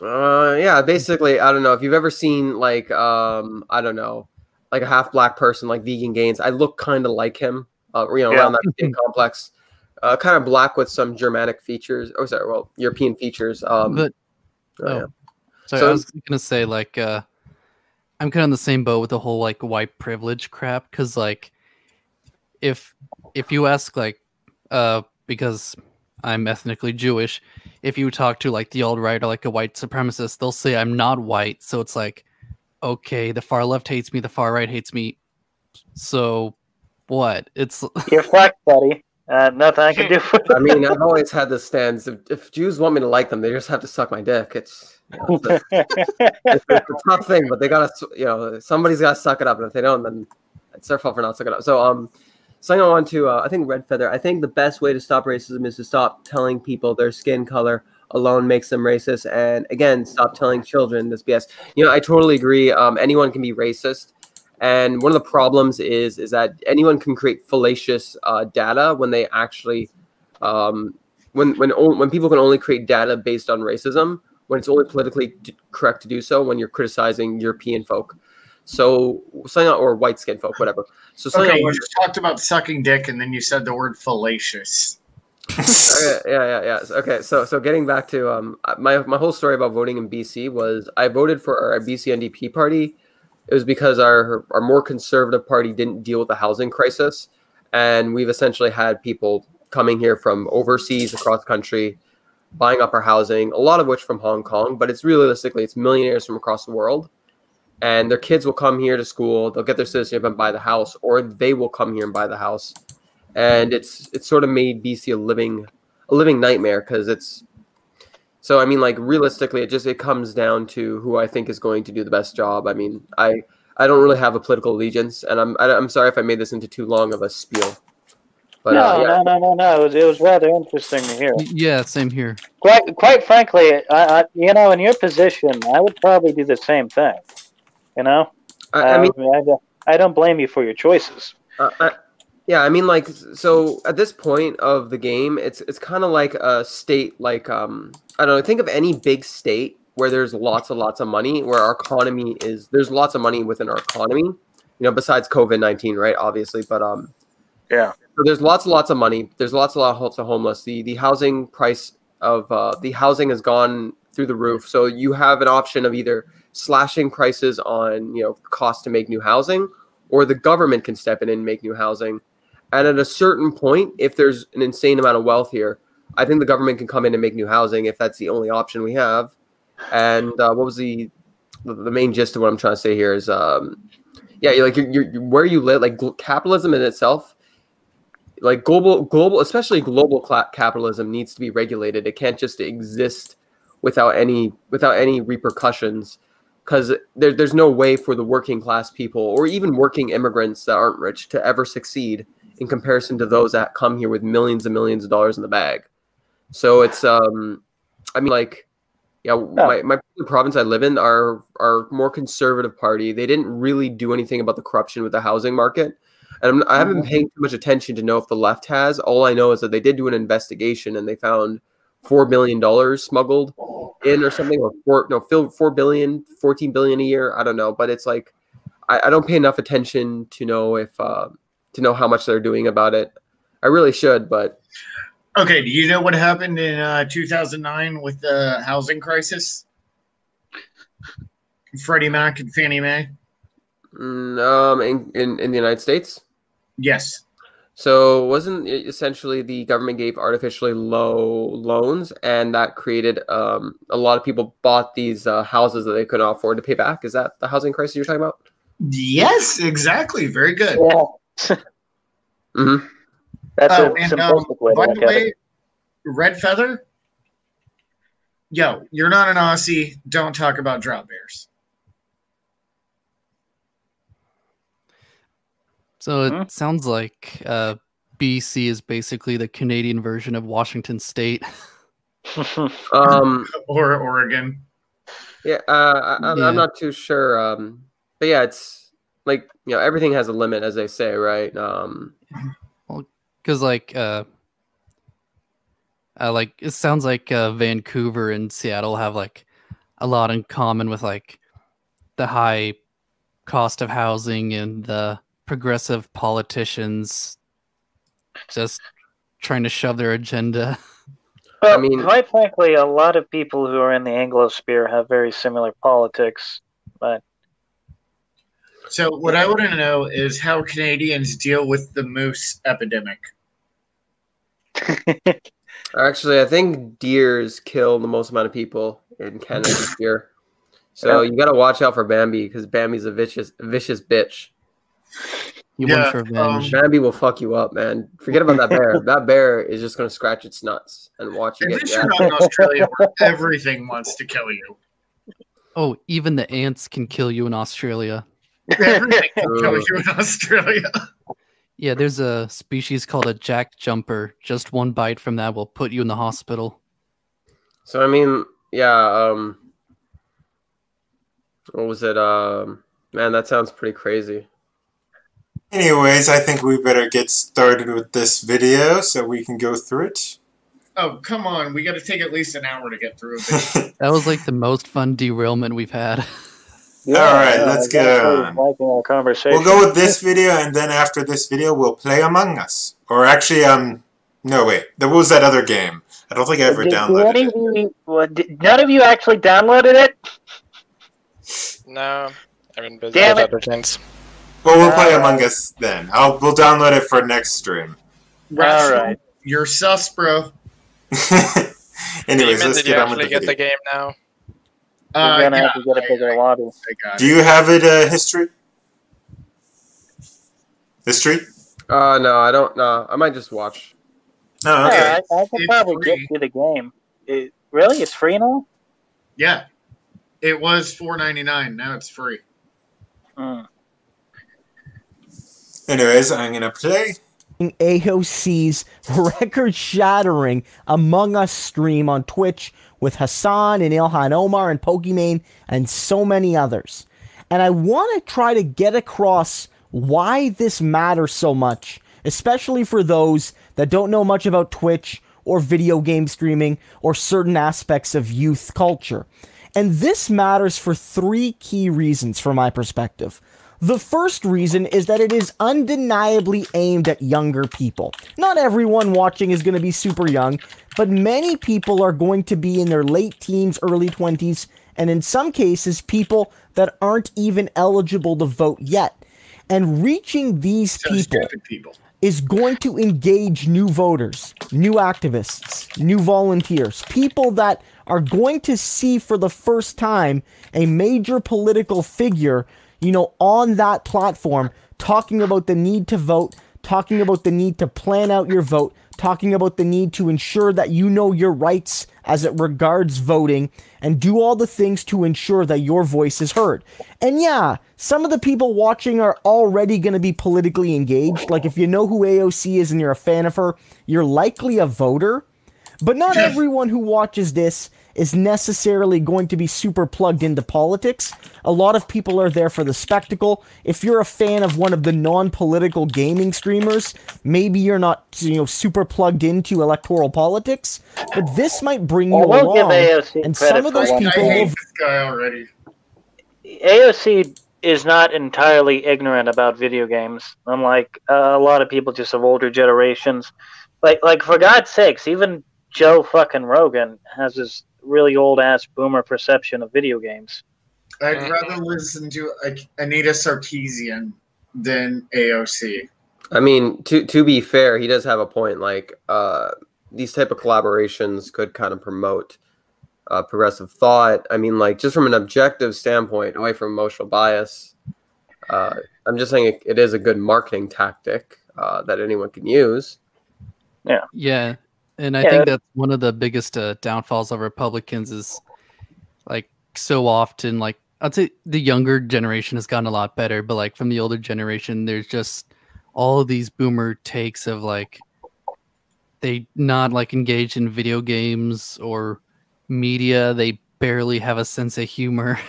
uh yeah basically i don't know if you've ever seen like um i don't know like a half black person like Vegan Gainz i look kind of like him uh you know Yeah. around that skin complex uh kind of black with some germanic features oh sorry well european features um But oh, yeah. sorry, So- I was gonna say like uh, I'm kind of in the same boat with the whole like white privilege crap because like if if you ask like uh because I'm ethnically Jewish, if you talk to like the alt right or like a white supremacist, they'll say I'm not white. So it's like, okay, the far left hates me, the far right hates me. So what? It's You're fucked, buddy. Uh, nothing I can do. For I mean, I've always had the stance. If, if Jews want me to like them, they just have to suck my dick. It's, you know, it's, a, it's, it's a tough thing, but they gotta, you know, somebody's gotta suck it up, and if they don't, then it's their fault for not sucking it up. So, um, something I want to, uh, I think Red Feather. I think the best way to stop racism is to stop telling people their skin color alone makes them racist, and again, stop telling children this BS. You know, I totally agree. Um, anyone can be racist. And one of the problems is is that anyone can create fallacious uh, data when they actually um, when when when people can only create data based on racism when it's only politically d- correct to do so when you're criticizing European folk, so something or white skin folk, whatever. So something Okay, you just talked about sucking dick, and then you said the word fallacious. okay, yeah, yeah, yeah. So- Okay, so so getting back to um my my whole story about voting in BC was I voted for our BC NDP party. It was because our our more conservative party didn't deal with the housing crisis, and we've essentially had people coming here from overseas across country, buying up our housing. A lot of which from Hong Kong, but it's realistically it's millionaires from across the world. And their kids will come here to school. They'll get their citizenship and buy the house, or they will come here and buy the house and it's it's sort of made BC a living a living nightmare because it's so I mean like realistically it just it comes down to who I think is going to do the best job. I mean I I don't really have a political allegiance and I'm I, I'm sorry if I made this into too long of a spiel, But no, uh, yeah, no, no, no, no. It was, it was rather interesting to hear. Yeah, same here. Quite, quite frankly, I, I, you know, in your position, I would probably do the same thing. You know, I, I mean, I, don't- I don't blame you for your choices. Uh, I, yeah, I mean, like, so at this point of the game, it's it's kind of like a state, like, um, I don't know. Think of any big state where there's lots and lots of money, where our economy is. There's lots of money within our economy, you know, besides COVID nineteen, right? Obviously, but um, Yeah. So there's lots and lots of money. There's lots and lots of homeless. The the housing price of uh, the housing has gone through the roof. So you have an option of either slashing prices on you know cost to make new housing, or the government can step in and make new housing. And at a certain point, if there's an insane amount of wealth here, I think the government can come in and make new housing if that's the only option we have. And uh, what was the the main gist of what I'm trying to say here is, um, yeah, you're like you're, you're, where you live, like capitalism in itself, like global global, especially global capitalism needs to be regulated. It can't just exist without any without any repercussions because there, there's no way for the working class people or even working immigrants that aren't rich to ever succeed in comparison to those that come here with millions and millions of dollars in the bag. So it's um, I mean like, yeah, my my province I live in are are more conservative party. They didn't really do anything about the corruption with the housing market. And I'm, I haven't been paying too much attention to know if the left has. All I know is that they did do an investigation and they found four billion dollars smuggled in or something, or four no, fill four billion, 14 billion a year. I don't know, but it's like I, I don't pay enough attention to know if uh, to know how much they're doing about it. I really should, but Okay, do you know what happened in uh, 2009 with the housing crisis? Freddie Mac and Fannie Mae? mm, um, in, in in the United States. Yes. So wasn't it essentially the government gave artificially low loans, and that created um, a lot of people bought these uh, houses that they couldn't afford to pay back. Is that the housing crisis you're talking about? Yes, exactly. Very good. Yeah. Hmm That's Oh, a and um, way to by look the at way, it. Red Feather, yo, you're not an Aussie. Don't talk about drop bears. So it Hmm? sounds like uh, BC is basically the Canadian version of Washington State. Um, Or Oregon. yeah, uh, I, I'm, Yeah. Not too sure. Um, but yeah, it's like you know everything has a limit, as they say, right? Um, because like uh, uh like it sounds like uh, Vancouver and Seattle have like a lot in common with like the high cost of housing and the progressive politicians just trying to shove their agenda. Well, mean- quite frankly, a lot of people who are in the Anglosphere have very similar politics. But So, what I want to know is how Canadians deal with the moose epidemic. actually, I think deers kill the most amount of people in Canada this year. So you got to watch out for Bambi because Bambi's a vicious, vicious bitch. You Yeah, want revenge. Um, Bambi will fuck you up, man. Forget about that bear. that bear is just gonna scratch its nuts and watch you At get least you're not in Australia where everything wants to kill you. oh, even the ants can kill you in Australia. Everything can kill you in Australia. Yeah, there's a species called a jack jumper. Just one bite from that will put you in the hospital. So I mean, yeah. Um, what was it? Um, man, that sounds pretty crazy. Anyways, I think we better get started with this video so we can go through it. Oh, come on. We got to take at least an hour to get through it. That was like the most fun derailment we've had. All right, let's I'm get on. Liking our conversation. We'll go with this video, and then after this video, we'll play Among Us. Or actually, um, no, wait. There was that other game. I don't think I ever Did- did downloaded it. of you- what, did- none of you actually downloaded it. No, I've been busy Damn with it. other things. Well, we'll play Among. Us then. I'll we'll download it for next stream. All right. You're sus, bro. Anyways, Demon, let's did you get on with the get video. the game now? We're Uh, gonna yeah, have to get a bigger lobby. I Do you have it, uh, history? History? Uh, no, I don't. No, I might just watch. Oh, okay. Yeah, I, I can It's probably get free. you the game. It, really, it's free now. Yeah. It was four ninety nine. Now it's free. Hmm. Anyways, I'm gonna play. AOC's record shattering Among Us stream on Twitch with Hassan and Ilhan Omar and Pokimane and so many others. And I want to try to get across why this matters so much, especially for those that don't know much about Twitch or video game streaming or certain aspects of youth culture. And this matters for three key reasons from my perspective. The first reason is that it is undeniably aimed at younger people. Not everyone watching is going to be super young, but many people are going to be in their late teens, early 20s, and in some cases, people that aren't even eligible to vote yet. And reaching these people people. is going to engage new voters, new activists, new volunteers, people that are going to see for the first time a major political figure, you know, on that platform talking about the need to vote, talking about the need to plan out your vote, talking about the need to ensure that you know your rights as it regards voting and do all the things to ensure that your voice is heard. And yeah, some of the people watching are already going to be politically engaged. Like if you know who AOC is and you're a fan of her, you're likely a voter. But not everyone who watches this is necessarily going to be super plugged into politics. A lot of people are there for the spectacle. If you're a fan of one of the non-political gaming streamers, maybe you're not, you know, super plugged into electoral politics, but this might bring you I will along. AOC And some of those one I people thing. hate will this guy already. AOC is not entirely ignorant about video games, unlike uh, a lot of people just of older generations. Like, like for God's sakes, even Joe fucking Rogan has this really old ass boomer perception of video games. I'd rather listen to An- Anita Sarkeesian than AOC. I mean, to to be fair, he does have a point. Like uh, these type of collaborations could kind of promote uh, progressive thought. I mean, like just from an objective standpoint, away from emotional bias. Uh, I'm just saying it, it is a good marketing tactic uh, that anyone can use. Yeah. Yeah, and I Yeah. think that's one of the biggest uh, downfalls of Republicans is like so often like I'd say the younger generation has gotten a lot better, but like from the older generation, there's just all of these boomer takes of like they not like engage in video games or media. They barely have a sense of humor.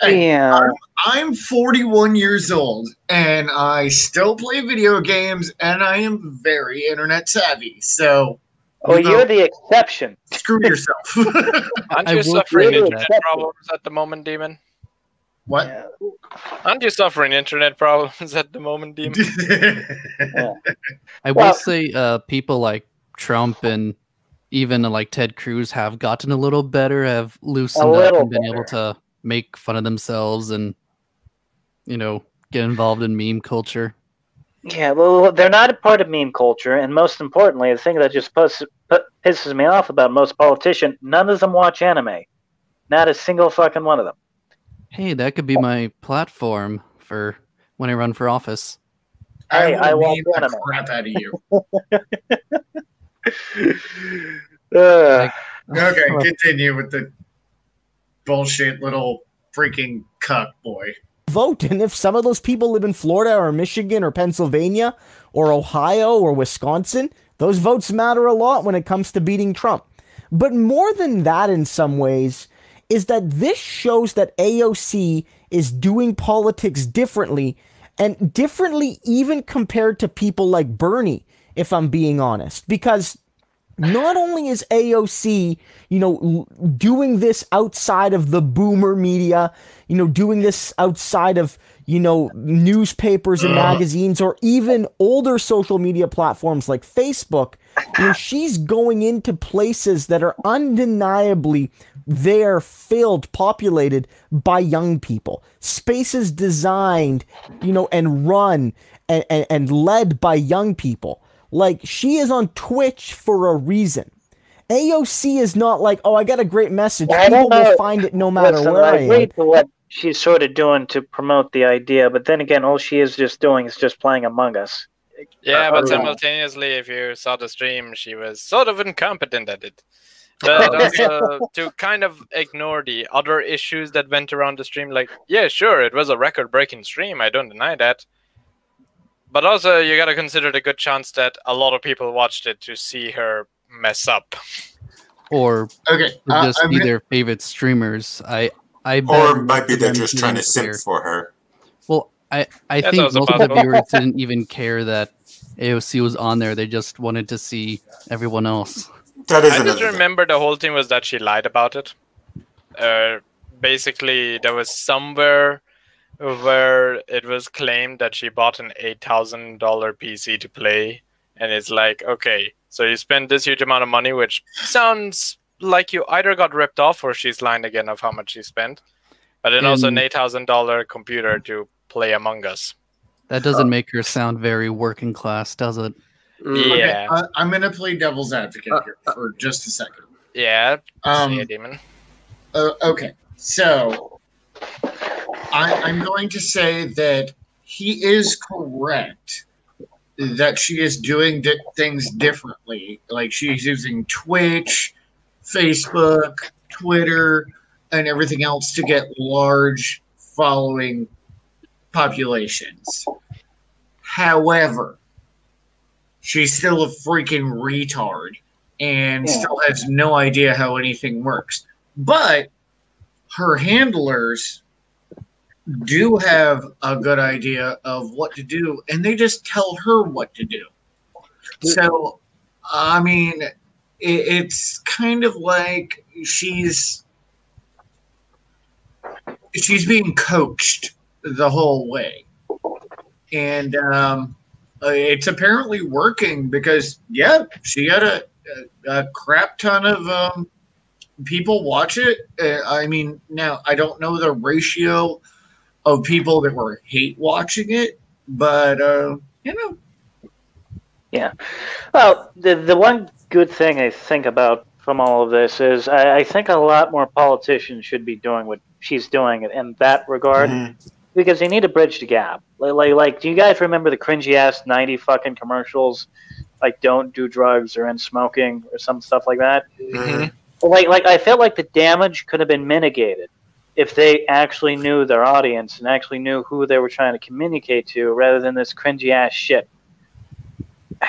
Hey, yeah, I'm 41 years old and I still play video games and I am very internet savvy. So well, you know, Oh, you're the exception. screw yourself. Aren't you will suffering internet accept problems at the moment, Demon? what? Yeah. Aren't you suffering internet problems at the moment, Demon? I Well- will say, uh, people like Trump and even uh, like Ted Cruz have gotten a little better, have loosened up and been able to make fun of themselves and, you know, get involved in meme culture. Yeah, well, they're not a part of meme culture, and most importantly, the thing that just puss, pu- pisses me off about most politicians, none of them watch anime. Not a single fucking one of them. Hey, that could be my platform for when I run for office. I Hey, will I want meme the anime. crap out of you. Uh, Ugh. Okay, continue with the bullshit little freaking cuck boy. vote. And if some of those people live in Florida or Michigan or Pennsylvania or Ohio or Wisconsin, those votes matter a lot when it comes to beating Trump. But more than that, in some ways, is that this shows that AOC is doing politics differently and differently even compared to people like Bernie, if I'm being honest. Because not only is AOC, you know, doing this outside of the boomer media, you know, doing this outside of, you know, newspapers and uh-huh. magazines or even older social media platforms like Facebook, you know, she's going into places that are undeniably there filled populated by young people. Spaces designed you know and run and, and, and led by young people like she is on twitch for a reason aoc is not like oh i got a great message I people will find it no matter Listen, where I i agree am to what she's sort of doing to promote the idea, but then again, all she is just doing is just playing Among Us. Yeah, Uh, but simultaneously, if you saw the stream, she was sort of incompetent at it. But also to kind of ignore the other issues that went around the stream, like, yeah, sure, it was a record breaking stream. I don't deny that. But also, you got to consider the good chance that a lot of people watched it to see her mess up. Or Okay, uh, just I'm be gonna- their favorite streamers. I I Or might be of they're just trying to didn't simp care. for her. Well, I I That's think also most of the viewers didn't even care that AOC was on there. They just wanted to see everyone else. That is I another just thing. remember the whole thing was that she lied about it. Uh, basically, there was somewhere where it was claimed that she bought an eight thousand dollar PC to play, and it's like, okay, so you spend this huge amount of money, which sounds like you either got ripped off or she's lying again of how much she spent, but then also an eight thousand dollar computer to play Among Us. That doesn't make her sound very working class, does it? Mm, okay, Yeah, uh, I'm gonna play devil's advocate here for just a second. yeah. Um, see it, demon. Uh, okay, so I, I'm going to say that he is correct that she is doing di- things differently. Like she's using Twitch, Facebook, Twitter, and everything else to get large following populations. However, she's still a freaking retard and Yeah. still has no idea how anything works. But her handlers do have a good idea of what to do, and they just tell her what to do. So, I mean, it, it's kind of like she's she's being coached the whole way, and um, it's apparently working because yeah, she had a, a, a crap ton of um, people watch it. Uh, I mean, now I don't know the ratio of people that were hate watching it, but uh, you know, Yeah. Well, the the one good thing I think about from all of this is I, I think a lot more politicians should be doing what she's doing in that regard Mhm. because they need to bridge the gap. Like, like, like, do you guys remember the cringy ass ninety fucking commercials, like "Don't do drugs" or "End smoking" or some stuff like that? Mhm. Like, like I felt like the damage could have been mitigated if they actually knew their audience and actually knew who they were trying to communicate to, rather than this cringy ass shit.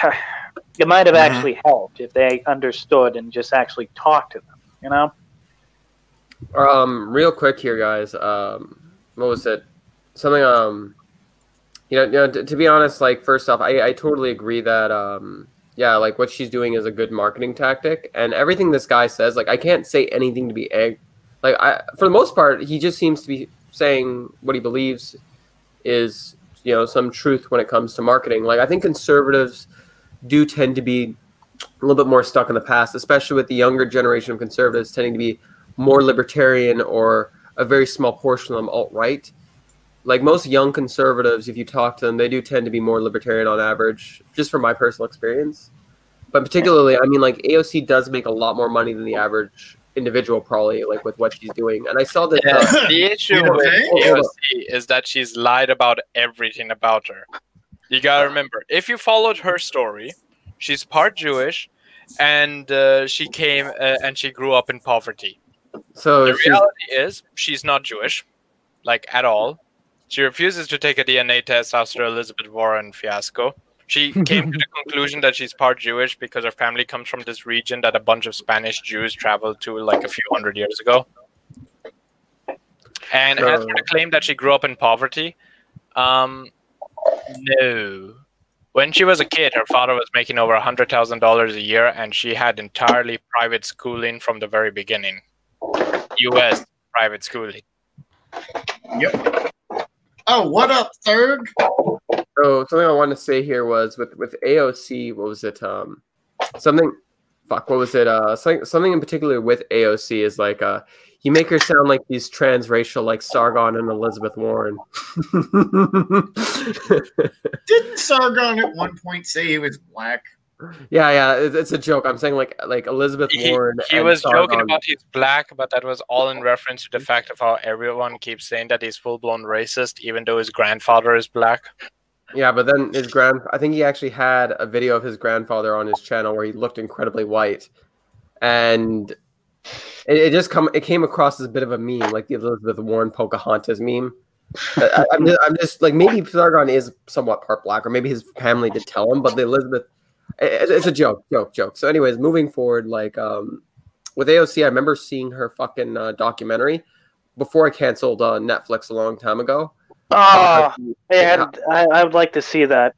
it might have Mhm. actually helped if they understood and just actually talked to them. You know? Um, real quick here, guys. Um, what was it? Something. Um, you know, you know. To, to be honest, like first off, I, I totally agree that um, yeah, like what she's doing is a good marketing tactic, and everything this guy says, like I can't say anything to be egg. Like I, for the most part, he just seems to be saying what he believes is you know some truth when it comes to marketing. Like I think conservatives do tend to be a little bit more stuck in the past, especially with the younger generation of conservatives tending to be more libertarian or a very small portion of them alt right. Like most young conservatives, if you talk to them, they do tend to be more libertarian on average, just from my personal experience. But particularly, I mean, like AOC does make a lot more money than the average individual, probably, like with what she's doing. And I saw that. Yeah, uh, the issue You with hey. AOC is that she's lied about everything about her. You gotta remember, if you followed her story, she's part Jewish, and uh, she came uh, and she grew up in poverty. so The reality is, she's not Jewish, like at all. She refuses to take a DNA test after Elizabeth Warren fiasco. She came to the conclusion that she's part Jewish because her family comes from this region that a bunch of Spanish Jews traveled to like a few hundred years ago. And as for the claim that she grew up in poverty, um, no. When she was a kid, her father was making over hundred thousand dollars a year, and she had entirely private schooling from the very beginning. U.S. private schooling. Oh, what up, third? So something I wanted to say here was with with AOC, what was it? Um, something, fuck, what was it? Uh, something something in particular with AOC is like uh, you make her sound like these transracial, like Sargon and Elizabeth Warren. Didn't Sargon at one point say he was black? Yeah, yeah, it's, it's a joke. I'm saying like like Elizabeth He, Warren. he was joking about he's black, but that was all in reference to the fact of how everyone keeps saying that he's full blown racist, even though his grandfather is black. Yeah, but then his grand I think he actually had a video of his grandfather on his channel where he looked incredibly white. And it, it just come it came across as a bit of a meme, like the Elizabeth Warren Pocahontas meme. I, I'm, just, I'm just like maybe Sargon is somewhat part black, or maybe his family did tell him, but the Elizabeth, it's a joke, joke, joke. So, anyways, moving forward, like um, with AOC, I remember seeing her fucking uh, documentary before I canceled uh, Netflix a long time ago. Oh, had, I, I would like to see that.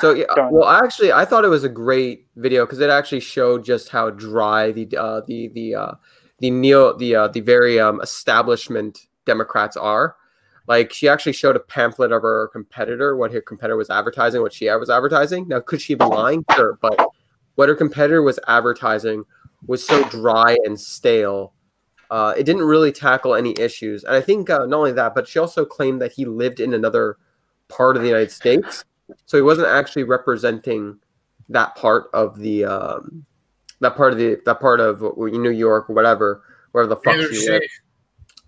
So yeah, Darn. well, actually, I thought it was a great video because it actually showed just how dry the uh, the the uh, the neo the uh, the very um, establishment Democrats are. Like she actually showed a pamphlet of her competitor, what her competitor was advertising, what she was advertising. Now, could she be lying? Sure, but what her competitor was advertising was so dry and stale. Uh, it didn't really tackle any issues, and I think uh, not only that, but she also claimed that he lived in another part of the United States, so he wasn't actually representing that part of the um, that part of the that part of New York or whatever, wherever the fuck Neither she lived.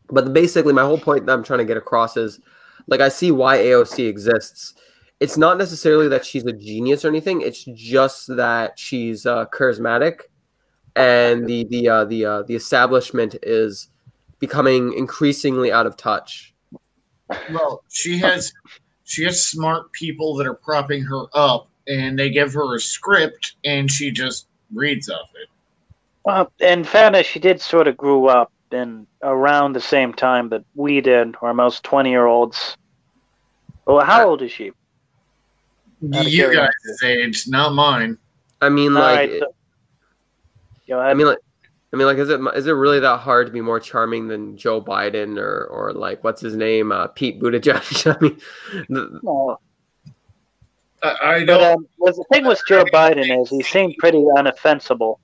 But basically, my whole point that I'm trying to get across is, like, I see why AOC exists. It's not necessarily that she's a genius or anything. It's just that she's uh, charismatic, and the the uh, the uh, the establishment is becoming increasingly out of touch. Well, she has she has smart people that are propping her up, and they give her a script, and she just reads off it. Well, in fairness, she did sort of grew up in around the same time that we did, or most 20 year olds. Well, how old is she? Out You guys' age, not mine. I mean, All like, right, so- Go I mean, like, I mean, like, is it is it really that hard to be more charming than Joe Biden or or like what's his name, uh, Pete Buttigieg? I mean, the, No. I, I don't. um, well, the thing with Joe Biden is he seemed pretty unoffensible.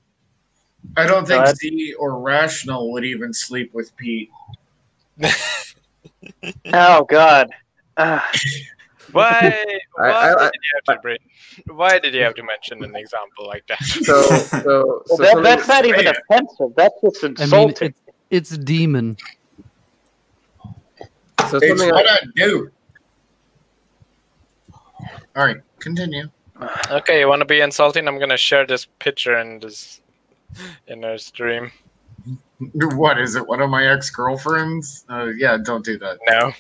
I don't think God. Z or Rational would even sleep with Pete. Oh God. Ah, Why? Why I- I- did you have to bring? Why did you have to mention an example like that? so so well, that, that's not even Man. offensive. That's just I mean, insulting. it, it's demon. so It's something what I do. All right, continue. Okay, you want to be insulting? I'm gonna share this picture and this in our stream. What is it? One of my ex girlfriends? Uh, yeah, don't do that. No,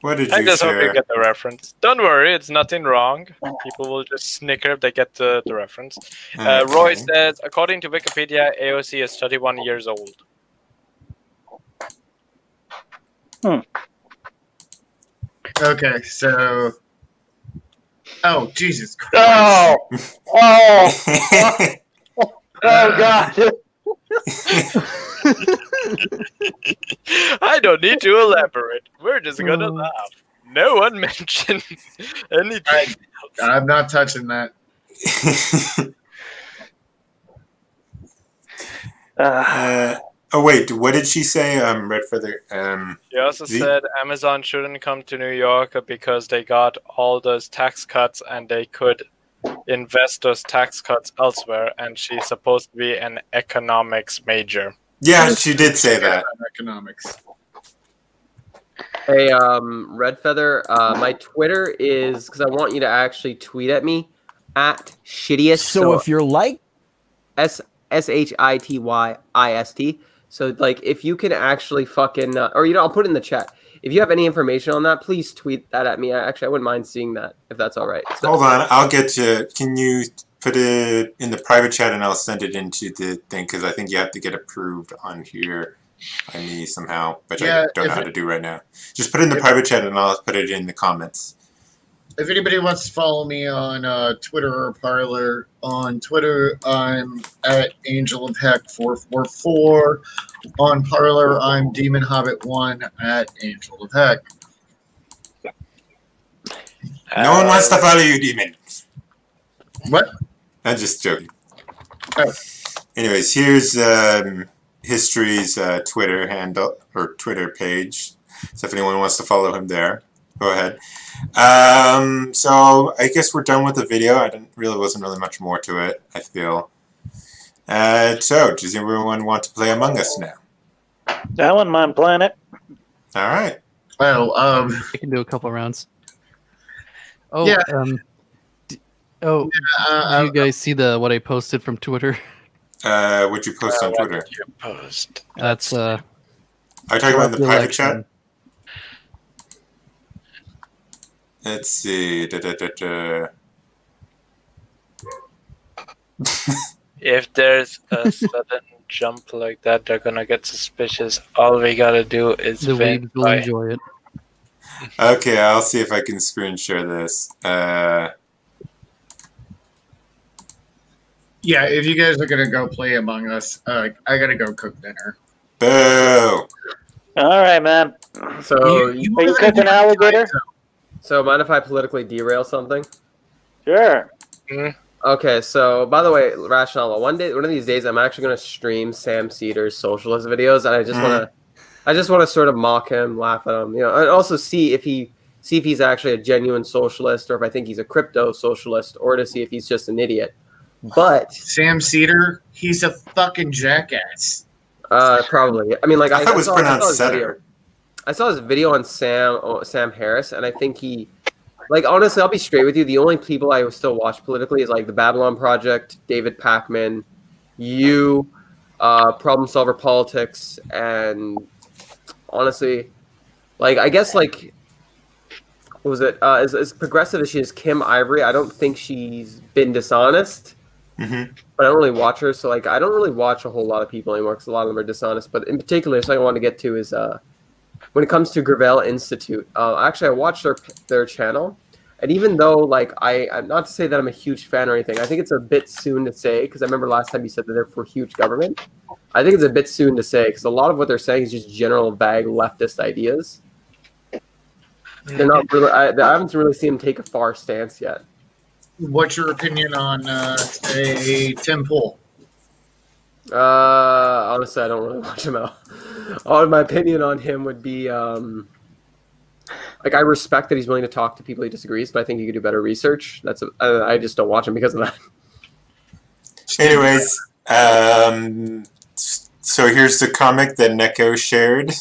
What did I you just hope you get the reference. Don't worry, it's nothing wrong. People will just snicker if they get the, the reference. Uh, Roy says, according to Wikipedia, AOC is 31 years old. Hmm. Okay, so. Oh Jesus Christ! oh, oh, oh God. I don't need to elaborate. We're just gonna Oh. laugh. No one mentioned anything. I'm not touching that. Uh, uh, oh wait, what did she say? Um, Red Feather. Um, He also The- said Amazon shouldn't come to New York because they got all those tax cuts and they could invest those tax cuts elsewhere. And she's supposed to be an economics major. yeah, she did say that. Economics. Hey, um, Red Feather, uh, my Twitter is because I want you to actually tweet at me at shittiest. So if you're like S S H I T Y I S T. So like, if you can actually fucking, uh, or you know, I'll put it in the chat. If you have any information on that, please tweet that at me. I, actually, I wouldn't mind seeing that if that's all right. So- Hold on, I'll get you. Can you put it in the private chat and I'll send it into the thing because I think you have to get approved on here by me somehow, which Yeah, I don't know how it- to do right now. Just put it in the if- private chat and I'll put it in the comments. If anybody wants to follow me on uh, Twitter or Parler, on Twitter I'm at Angel of Heck four four four. On Parler I'm Demon Hobbit one at Angel of Heck. No one wants to Uh, follow you, demon. What? I'm just joking. Oh. Anyways, here's um, History's uh, Twitter handle or Twitter page. So if anyone wants to follow him there, go ahead. Um, so I guess we're done with the video. I didn't really wasn't really much more to it. I feel. Uh, so does everyone want to play Among Us now? that one, my planet. All right. Well, um, I can do a couple rounds. Oh, Yeah. um, d- oh, uh, do you guys see the what I posted from Twitter? Uh, what'd you post uh, on what Twitter? did you post? That's uh, Are you talking about the the private chat? election. Let's see. Da, da, da, da. If there's a sudden jump like that, they're gonna get suspicious. All we gotta do is The vent weebs will by- enjoy it. Okay, I'll see if I can screen share this. Uh, Yeah, if you guys are gonna go play Among Us, uh, I gotta go cook dinner. boo! All right, man. So, Are you cooking alligator? so mind if I politically derail something? Sure. Okay, so by the way, rationale. One day, one of these days, I'm actually going to stream Sam Seder's socialist videos, and I just want to, I just want to sort of mock him, laugh at him, you know, and also see if he, see if he's actually a genuine socialist, or if I think he's a crypto socialist, or to see if he's just an idiot. But Sam Seder, he's a fucking jackass. uh, probably, I mean, like I I, thought it was saw, I saw pronounced his video. Setter. I saw this video on Sam oh, Sam Harris, and I think he, like, honestly, I'll be straight with you. The only people I still watch politically is like the Babylon Project, David Pakman, you, uh, Problem Solver Politics, and honestly, like, I guess like, what was it? Uh, as, as progressive as she is, Kim Iversen. I don't think she's been dishonest hmm but I don't really watch her. So like, I don't really watch a whole lot of people anymore because a lot of them are dishonest. But in particular, something I want to get to is uh, when it comes to Gravel Institute. Uh, actually, I watched their their channel, and even though like I, I'm not to say that I'm a huge fan or anything, I think it's a bit soon to say because I remember last time you said that they're for huge government. I think it's a bit soon to say because a lot of what they're saying is just general vague leftist ideas. They're not really. I, I haven't really seen them take a far stance yet. What's your opinion on, uh, say, Tim Pool? Uh, honestly, I don't really watch him out. All my opinion on him would be, um, like I respect that he's willing to talk to people he disagrees, but I think he could do better research. That's a, I, I just don't watch him because of that. Anyways, um, so here's the comic that Neko shared.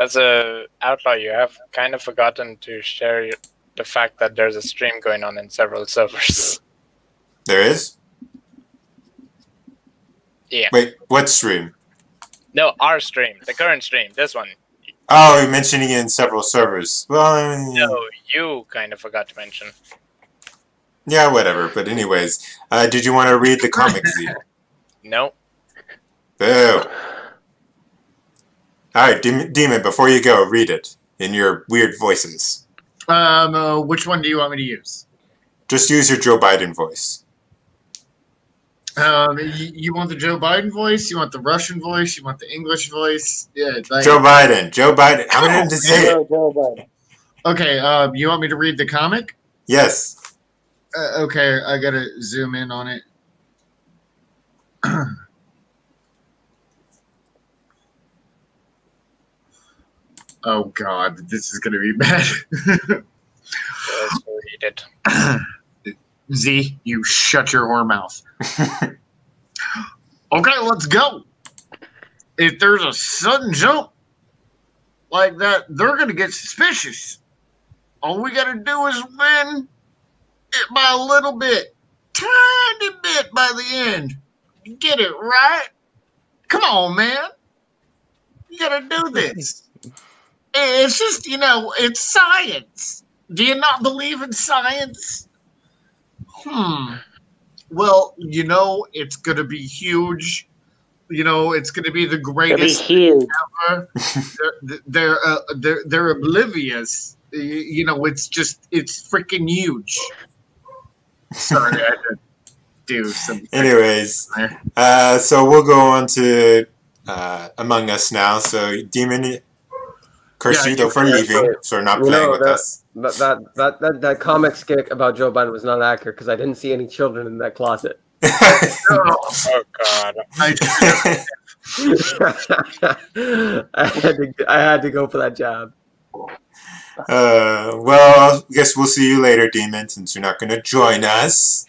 As a outlaw, you have kind of forgotten to share the fact that there's a stream going on in several servers. There is? Yeah. Wait, what stream? No, our stream, the current stream, this one. Oh, you're mentioning it in several servers. Well, I mean, No, you kind of forgot to mention. yeah, whatever. But anyways, uh, did you want to read the comic, Z? No. Boo. All right, Dem- Demon, before you go, read it in your weird voices. Um, uh, which one do you want me to use? Just use your Joe Biden voice. Um, you, you want the Joe Biden voice? You want the Russian voice? You want the English voice? Yeah, like, Joe Biden. Joe Biden. I wanted to say it. Joe, Joe Biden. Okay, um, you want me to read the comic? Yes. Uh, okay, I gotta zoom in on it. oh God, this is gonna be bad. Let's read it. Z, you shut your whore mouth. okay, let's go. If there's a sudden jump like that, they're gonna get suspicious. All we gotta do is win it by a little bit, tiny bit by the end. Get it right? Come on, man. You gotta do this. It's just, you know, it's science. Do you not believe in science? Hmm. Well, you know, it's gonna be huge. You know, it's gonna be the It'll be greatest huge. ever. they're they're, uh, they're they're oblivious. You know, it's just it's freaking huge. Sorry, I had to do some. Anyways, uh, so we'll go on to uh, Among Us now. So, Demon, curse Yeah, you though you for leaving, so not playing know, with that- us. That that that that, that comic skit about Joe Biden was not accurate because I didn't see any children in that closet. Oh God. I, I had to I had to go for that job. Uh, well, I guess we'll see you later, Demon, since you're not going to join us.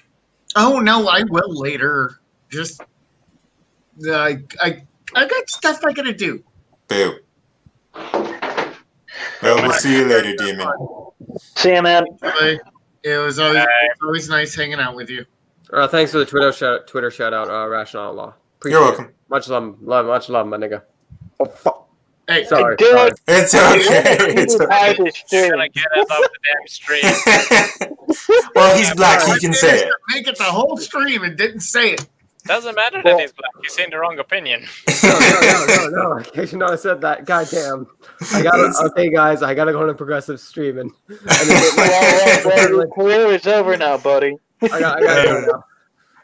oh no, I will later. Just I I I got stuff I gotta do. Boo. Well, we'll see you later, Demon. See you, man. Bye. It was always, Bye. it's always nice hanging out with you. Uh, thanks for the Twitter shout Twitter shout out, uh, Rational Outlaw. You're welcome. Much love, love, much love, my nigga. Oh fuck. Hey, Sorry. Dude, sorry. It's okay. It's okay. died his gonna get us off the damn stream. well, he's black. He can say it. Make it the whole stream and didn't say it. Doesn't matter that he's black. He's saying the wrong opinion. No, no, no, no, no. I should not have said that. God damn. I gotta, okay, guys, I gotta go on a progressive stream and, and then Well, well, well, my, your career is over now, buddy. I, got, I gotta go now.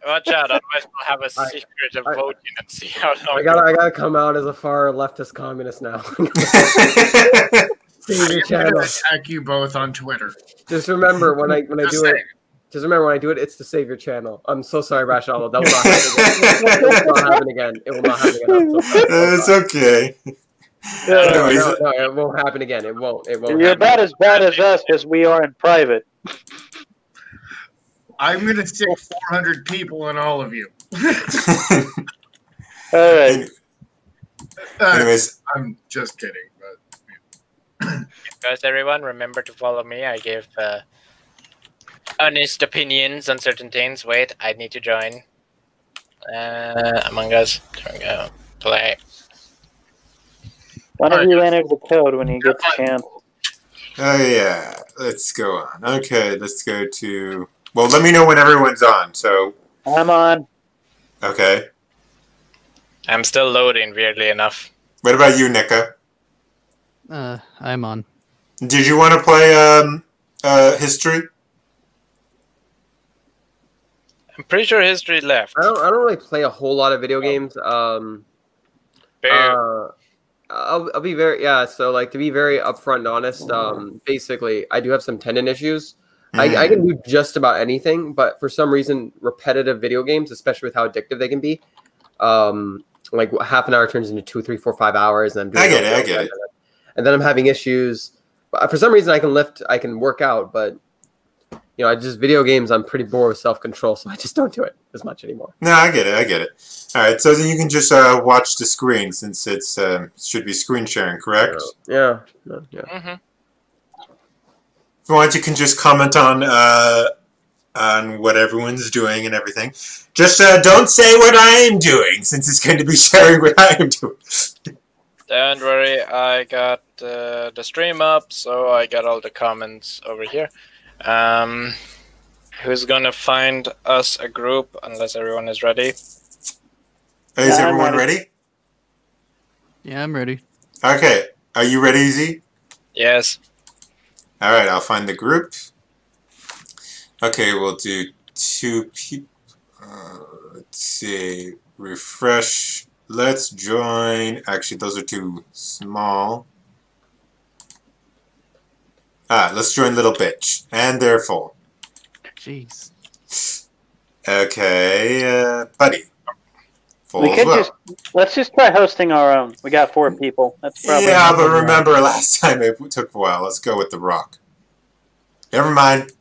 Watch out, otherwise we'll have a secret of I- voting and see how long. I gotta, I gotta come out as a far leftist communist now. Save your I'm gonna channel. attack you both on Twitter. Just remember when I when I Just do it. Saying. Just remember when I do it, it's to save your channel. I'm so sorry, Rashalo. That will not happen again. It will not happen again. It will not happen again. I'm so it's okay. No, Anyways, no, no, it won't happen again. It won't. It won't. You're happen. about as bad as us as we are in private. I'm gonna stick 400 people in all of you. All right. Uh, anyways, I'm just kidding, but Guys, everyone, remember to follow me. I give uh, honest opinions on certain things. Wait, I need to join. Uh, Among Us. There we go. Play. One of you enter the code when you get the chance. oh yeah. Let's go on. Okay, let's go to. Well, let me know when everyone's on. So, I'm on. okay. I'm still loading, weirdly enough. What about you, Nika? Uh, I'm on. Did you want to play um uh history? I'm pretty sure history left. I don't. I don't really play a whole lot of video games. Um. Boo. Uh, I'll, I'll be very yeah. So like to be very upfront and honest, um, basically I do have some tendon issues. I, I can do just about anything, but for some reason, repetitive video games, especially with how addictive they can be, um, like half an hour turns into two, three, four, five hours, and I'm I doing get it, I get it. And then I'm having issues. But for some reason, I can lift, I can work out, but you know, I just video games. I'm pretty bored with self control, so I just don't do it as much anymore. No, I get it. I get it. All right, so then you can just uh, watch the screen since it's um, should be screen sharing, correct? Yeah, no, yeah. hmm If you want, you can just comment on uh, on what everyone's doing and everything. Just uh, don't say what I am doing, since it's going to be sharing what I am doing. Don't worry, I got uh, the stream up, so I got all the comments over here. Um, who's gonna find us a group unless everyone is ready? Is Yeah, everyone ready. ready? Yeah, I'm ready. Okay, are you ready, Z? Yes. All right, I'll find the group. Okay, we'll do two people. Uh, let's see. Refresh. Let's join. Actually, those are too small. Ah, let's join Little Bitch. And they're full. Jeez. Okay, uh, Buddy. Full We could well. just let's just try hosting our own. We got four people. That's probably Yeah, but remember last time it took a while. Let's go with The Rock. Never mind.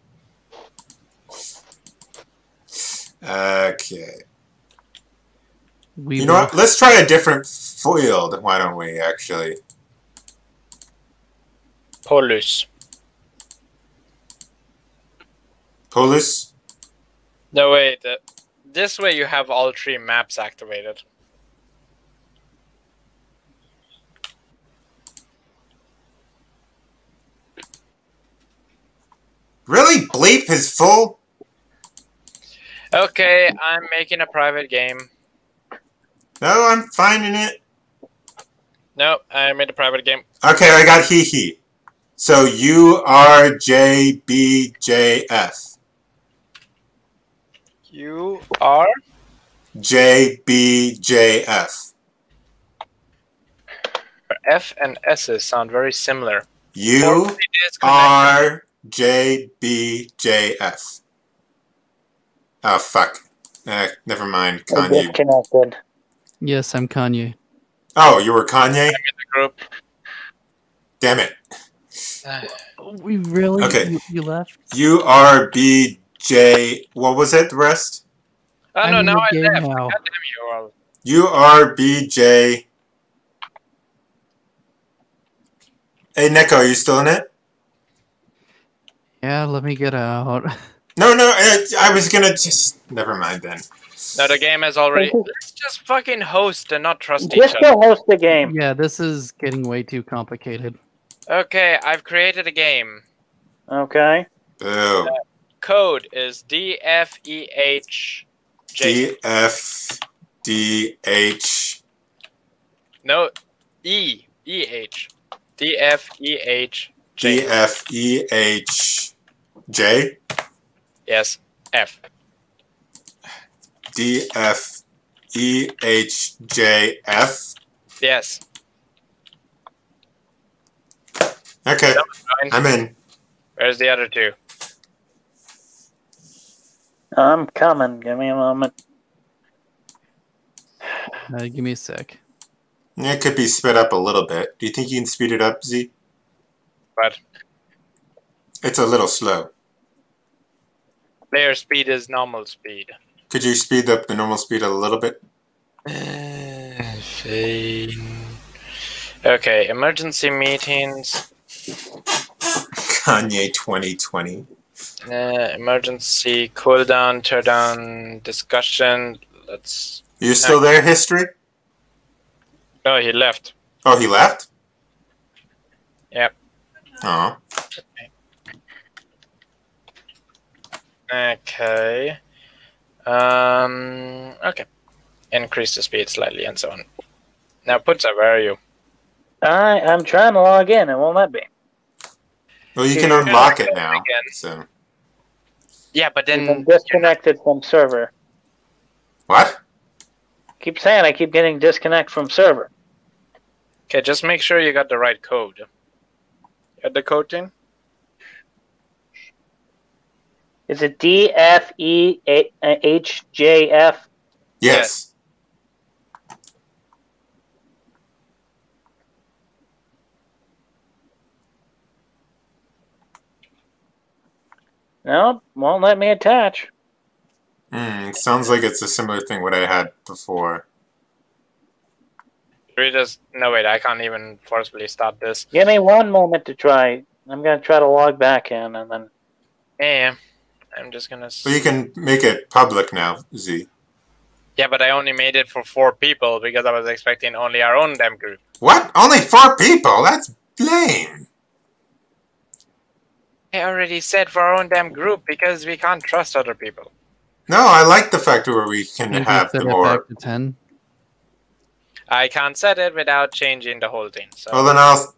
Okay. We You know what? Let's try a different field. Why don't we, actually? Polus. No, wait. Uh, this way you have all three maps activated. Really? Bleep is full? Okay, I'm making a private game. No, I'm finding it. No, I made a private game. Okay, I got hee hee. So U R J B J F. You are? J B J F. F and S's sound very similar. U Formerly disconnected. R J B J F. Oh fuck. Eh, never mind. We're Kanye. disconnected. Yes, I'm Kanye. Oh, you were Kanye? The group. Damn it. We really? Okay. You, you left? U R B J. What was it? The rest? Oh no, I'm in now I game left. now. God damn you all. U R B J. Hey, Neko, are you still in it? Yeah, let me get out. No, no. I, I was gonna just. Never mind then. No, the game has already. Let's just fucking host and not trust each Just other. go host the game. Yeah, this is getting way too complicated. Okay, I've created a game. Okay. Boo. Code is D F E H J. D F D H No, E E H. D F E H J. F E H J Yes, F. D F E H J F. Yes. Okay, That was fine. I'm in. Where's the other two? I'm coming. Give me a moment. Uh, give me a sec. It could be sped up a little bit. Do you think you can speed it up, Z? But It's a little slow. Their speed is normal speed. Could you speed up the normal speed a little bit? Fine. Okay, emergency meetings. Kanye 2020. Uh, emergency cooldown, teardown, discussion. Let's. You still there, history? No, he left. Oh, he left? Yep. Oh. Okay. Um. Okay. Increase the speed slightly and so on. Now, Putza, where are you? I I'm trying to log in. It won't let me. Well, you can unlock it now. again. So Yeah, but then I'm then disconnected from server. what? Keep saying I keep getting disconnect from server. okay, just make sure you got the right code. You got the code in? Is it D F E A- H J F? Yes. No, won't let me attach. Hmm. sounds like it's a similar thing what I had before. We just no wait, I can't even forcibly stop this. Give me one moment to try. I'm gonna try to log back in and then. Yeah, I'm just gonna. s- Well, you can make it public now, Z. Yeah, but I only made it for four people because I was expecting only our own damn group. What? Only four people? That's lame. I already said for our own damn group because we can't trust other people. No, I like the fact where we can Maybe have set the it more. back to ten. I can't set it without changing the whole thing. So Well, then I'll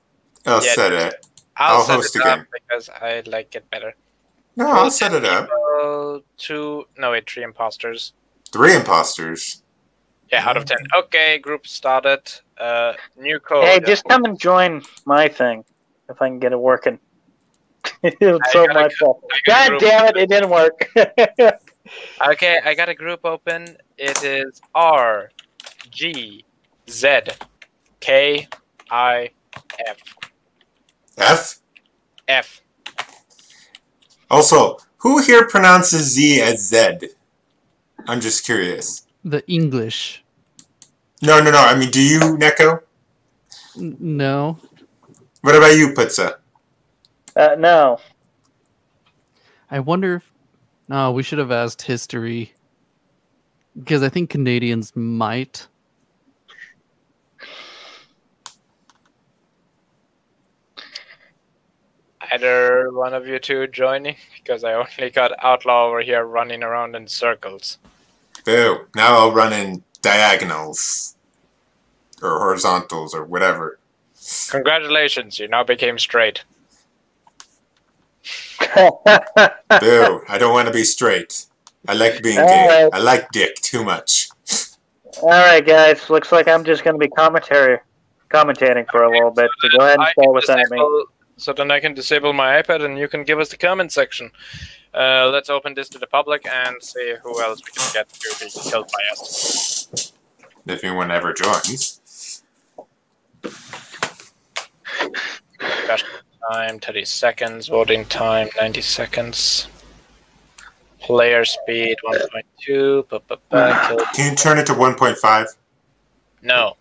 I'll Yeah, set it. I'll, I'll set host it again. up because I like it better. No, I'll set it up. Two, no wait, three imposters. Three imposters. Yeah, out of ten. Okay, group started. Uh, new code. Hey, just come and join my thing if I can get it working. it's so gotta much fun. I got a God damn it! It didn't work. Okay, I got a group open. It is R G Z K I F F. F. Also, who here pronounces Z as Z? I'm just curious. The English. No, no, no. I mean, do you, Neko? N- no. What about you, Putza? Uh, no. I wonder if. No, we should have asked history. Because I think Canadians might. Either one of you two joining because I only got Outlaw over here running around in circles. Boo. Now I'll run in diagonals. Or horizontals, or whatever. Congratulations, you now became straight. Boo. I don't want to be straight. I like being All gay. right. I like dick too much. All right, guys. Looks like I'm just going to be commentary, commentating for a little bit. So go ahead and I start can without me. So then I can disable my iPad and you can give us the comment section. Uh, let's open this to the public and see who else we can get to be killed by us. If anyone ever joins. Discussion time 30 seconds, voting time 90 seconds. Player speed 1.2. Ba, ba, ba, Can you turn it to 1.5? No.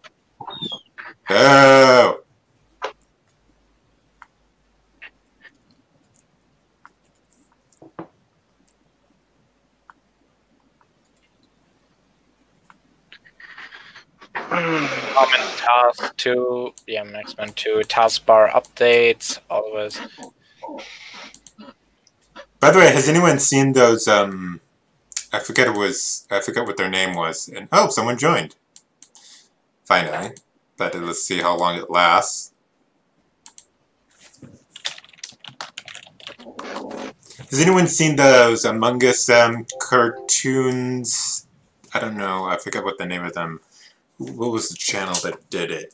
Oh. Common task two, yeah, X-Men two, taskbar updates, always. By the way, has anyone seen those? Um, I forget it was. I forget what their name was. And oh, someone joined. Finally, but let's see how long it lasts. Has anyone seen those Among Us um, cartoons? I don't know. I forget what the name of them. What was the channel that did it?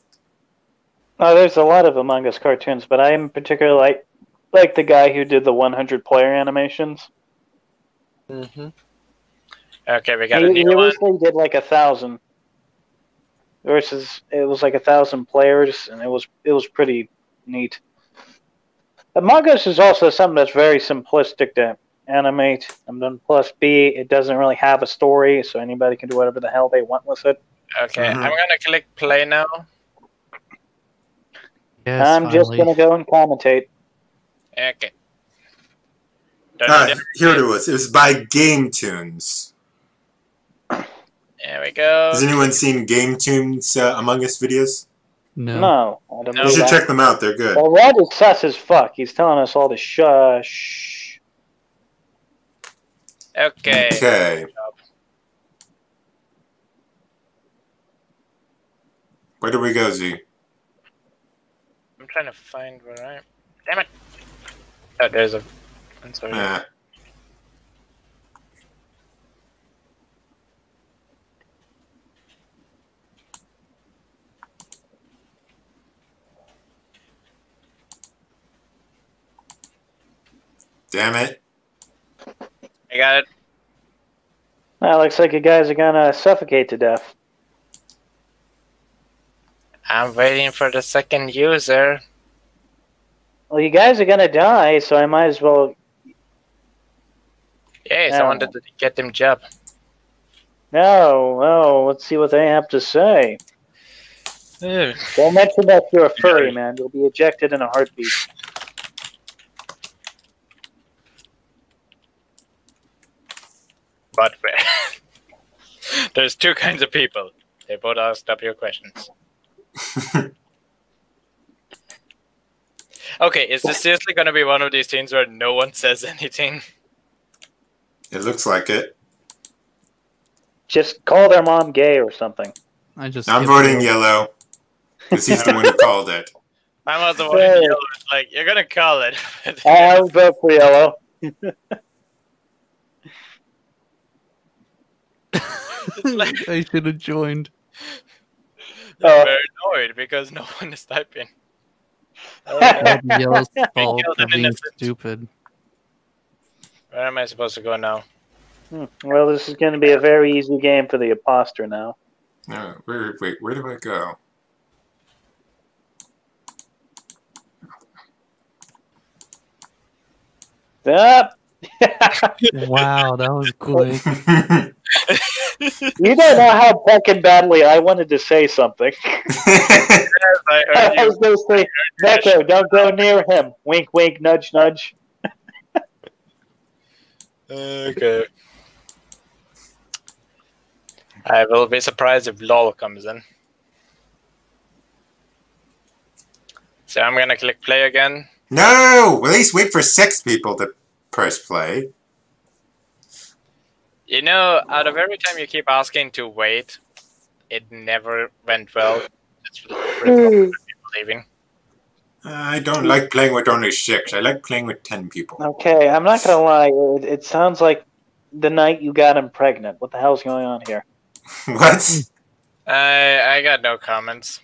Oh, there's a lot of Among Us cartoons, but I'm particularly like like the guy who did the 100 player animations. Mm-hmm. Okay, we got he, a he new one. originally did like a thousand versus it was like a thousand players, and it was it was pretty neat. Among Us is also something that's very simplistic to animate, and then plus B, it doesn't really have a story, so anybody can do whatever the hell they want with it. Okay, Mhm. I'm gonna click play now. Yes, I'm just gonna go and commentate. Okay. Don't need it. here it was. It was by GameToons. There we go. Has anyone seen GameToons uh, Among Us videos? No. No, I don't No. You should that. check them out. They're good. Well, Red is sus as fuck. He's telling us all to shush. Okay. Okay. Where do we go, Z? I'm trying to find where I am. Damn it! Oh, there's a. I'm sorry. Ah, damn it. I got it. Well, looks like you guys are gonna suffocate to death. I'm waiting for the second user. Well, you guys are gonna die, so I might as well. Yes, I wanted to get them job. No, no. Let's see what they have to say. Ugh. Don't mention that you're a furry, man. You'll be ejected in a heartbeat. But there's two kinds of people. They both asked up your questions. Okay, is this seriously going to be one of these things where no one says anything? It looks like it. Just call their mom gay or something. I just. I'm voting it. yellow. Because he's the one who called it. I'm also Hey. voting yellow. Like you're gonna call it. I would vote for yellow. It's like I should have joined. Uh, I'm very annoyed because no one is typing. That would fault for being stupid. Where am I supposed to go now? Hmm, Well, this is going to be a very easy game for the imposter now. No, where, wait, where do I go? Up. Wow, that was quick. You don't know how fucking badly I wanted to say something. I heard I was going to say, Neko, don't go near him. Wink, wink, nudge, nudge. Okay. I will be surprised if LOL comes in. So I'm gonna click play again. no! At least wait for six people to press play. You know, out of every time you keep asking to wait, it never went well. It's people leaving. I don't like playing with only six. I like playing with ten people. Okay, I'm not going to lie. It, it sounds like the night you got him pregnant. What the hell's going on here? what? I I got no comments.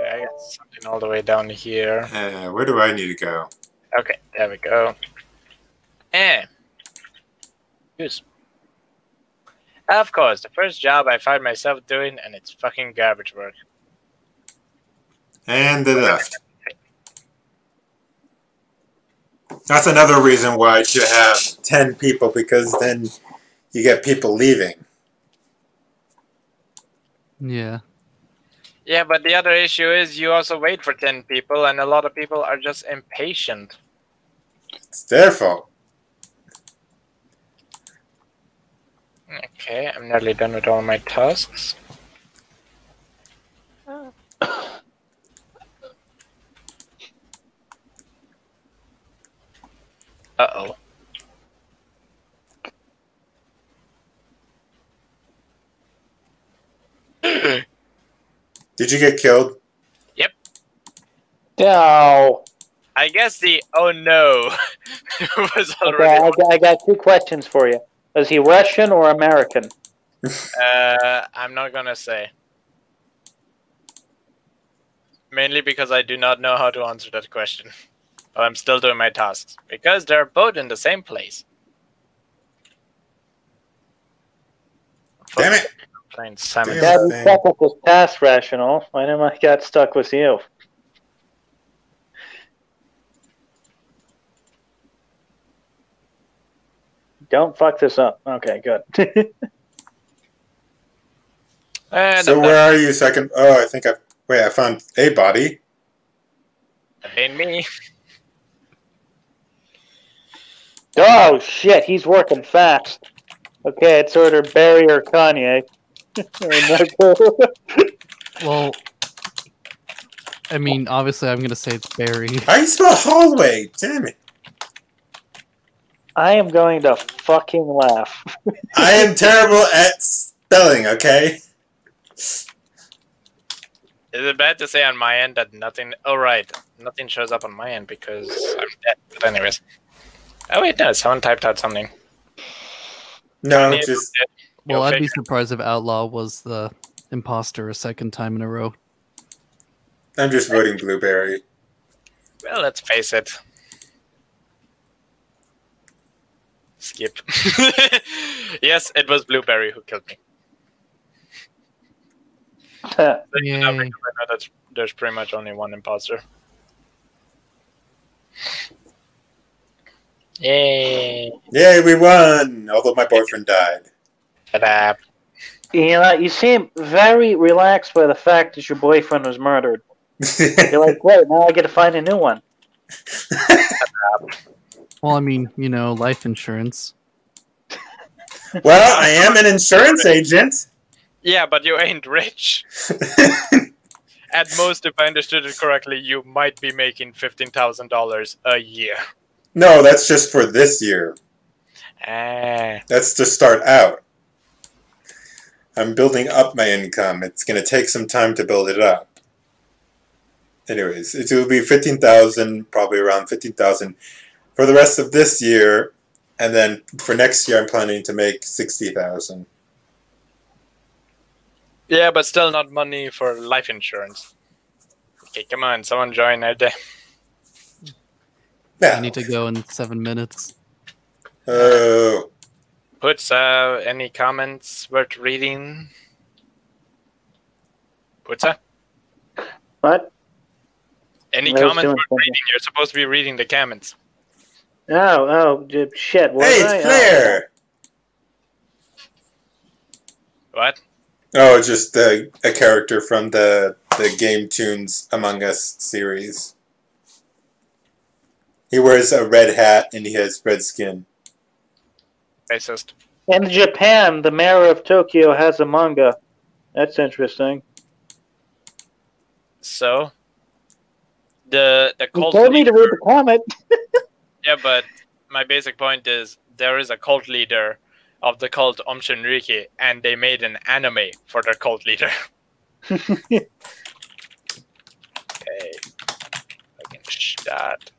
Yeah, I got something all the way down here. Uh, where do I need to go? Okay, there we go. And use. Of course, the first job I find myself doing, and it's fucking garbage work. And they left. That's another reason why you have ten people because then you get people leaving. Yeah. Yeah, but the other issue is you also wait for 10 people, and a lot of people are just impatient. It's their fault. Okay, I'm nearly done with all my tasks. Uh-oh. Did you get killed? Yep. No. I guess the oh no was already. Okay, I, I got two questions for you. Was he Russian or American? Uh, I'm not gonna say. Mainly because I do not know how to answer that question. But I'm still doing my tasks because they're both in the same place. Damn it! Playing Simon. Damn. Dad, you stuck with this past rational. Why didn't I got stuck with you? Don't fuck this up. Okay, good. And So where are you? Second. Oh, I think I. Wait, I found a body. That ain't me. oh shit, he's working fast. Okay, it's either Barry or Kanye. Well, I mean, obviously, I'm gonna say it's Barry. I spell hallway. Damn it! I am going to fucking laugh. I am terrible at spelling. Okay. Is it bad to say on my end that nothing? Oh right, nothing shows up on my end because I'm dead. But anyways. Oh wait, no, someone typed out something. No, Kanye, just Well, I'd be surprised if Outlaw was the imposter a second time in a row. I'm just voting blueberry. Well, let's face it. Skip. yes, it was Blueberry who killed me. Uh, but, you know, Yay. because I know that there's pretty much only one imposter. Yay! Yay, we won! Although my boyfriend died. Shut up. you know, you seem very relaxed by the fact that your boyfriend was murdered. You're like, great, now I get to find a new one. Well, I mean, you know, life insurance. well, I am an insurance agent. Yeah, but you ain't rich. At most, if I understood it correctly, you might be making fifteen thousand dollars a year. no, that's just for this year. Ah, That's to start out. I'm building up my income. It's going to take some time to build it up. Anyways, it will be 15,000, probably around 15,000 for the rest of this year. And then for next year, I'm planning to make 60,000. yeah, but still not money for life insurance. Okay, come on, someone join our day. I need to go in seven minutes. Oh, Puts uh, any comments worth reading? Putsa? What? Any comments worth reading? You're supposed to be reading the comments. Oh, oh, shit. Was hey, I? it's Oh. Claire! What? Oh, just uh, a character from the, the GameToons Among Us series. He wears a red hat and he has red skin. Racist. In Japan, the mayor of Tokyo has a manga. That's interesting. So, the the You cult told me to read the comment. Yeah, but my basic point is there is a cult leader of the cult Aum Shinrikyo, and they made an anime for their cult leader. okay. Fucking start.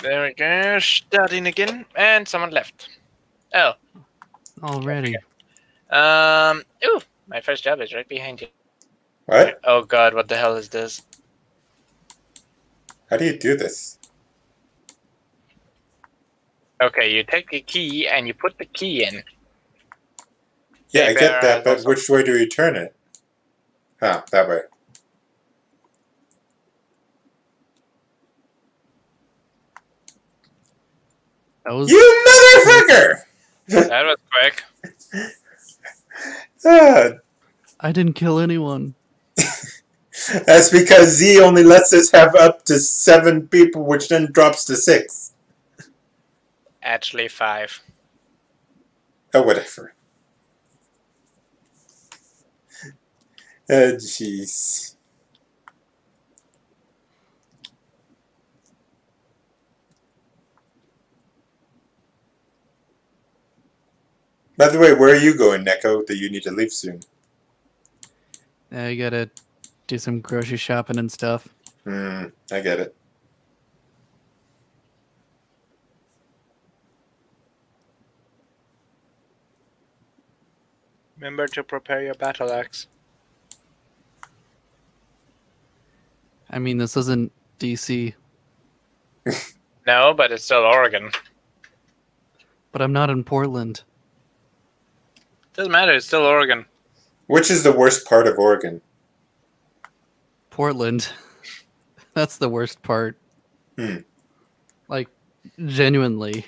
There we go, starting again, and someone left. Oh, Already. um, ooh, my first job is right behind you. What? Oh god, what the hell is this? How do you do this? Okay, you take the key and you put the key in. Yeah, I get that, but which way do you turn it? Ah, that way. That was You motherfucker! That was quick. Ah, I didn't kill anyone. that's because Z only lets us have up to seven people, which then drops to six. Actually, five. Oh, whatever. Oh, jeez. By the way, where are you going, Neko? That you need to leave soon. I gotta do some grocery shopping and stuff. Hmm, I get it. Remember to prepare your battle axe. I mean, this isn't DC, No, but it's still Oregon. but I'm not in Portland. Doesn't matter. It's still Oregon. Which is the worst part of Oregon? Portland. That's the worst part. Hmm. Like, genuinely.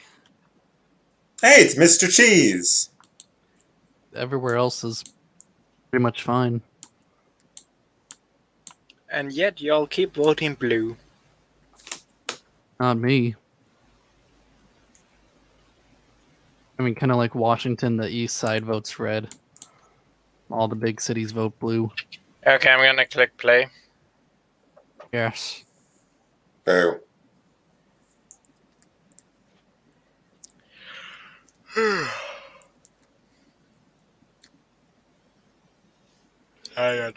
Hey, it's Mr. Cheese. Everywhere else is pretty much fine. And yet y'all keep voting blue. Not me. I mean, kind of like Washington, the east side votes red. All the big cities vote blue. Okay, I'm gonna click play. Yes. Boo. Hang on.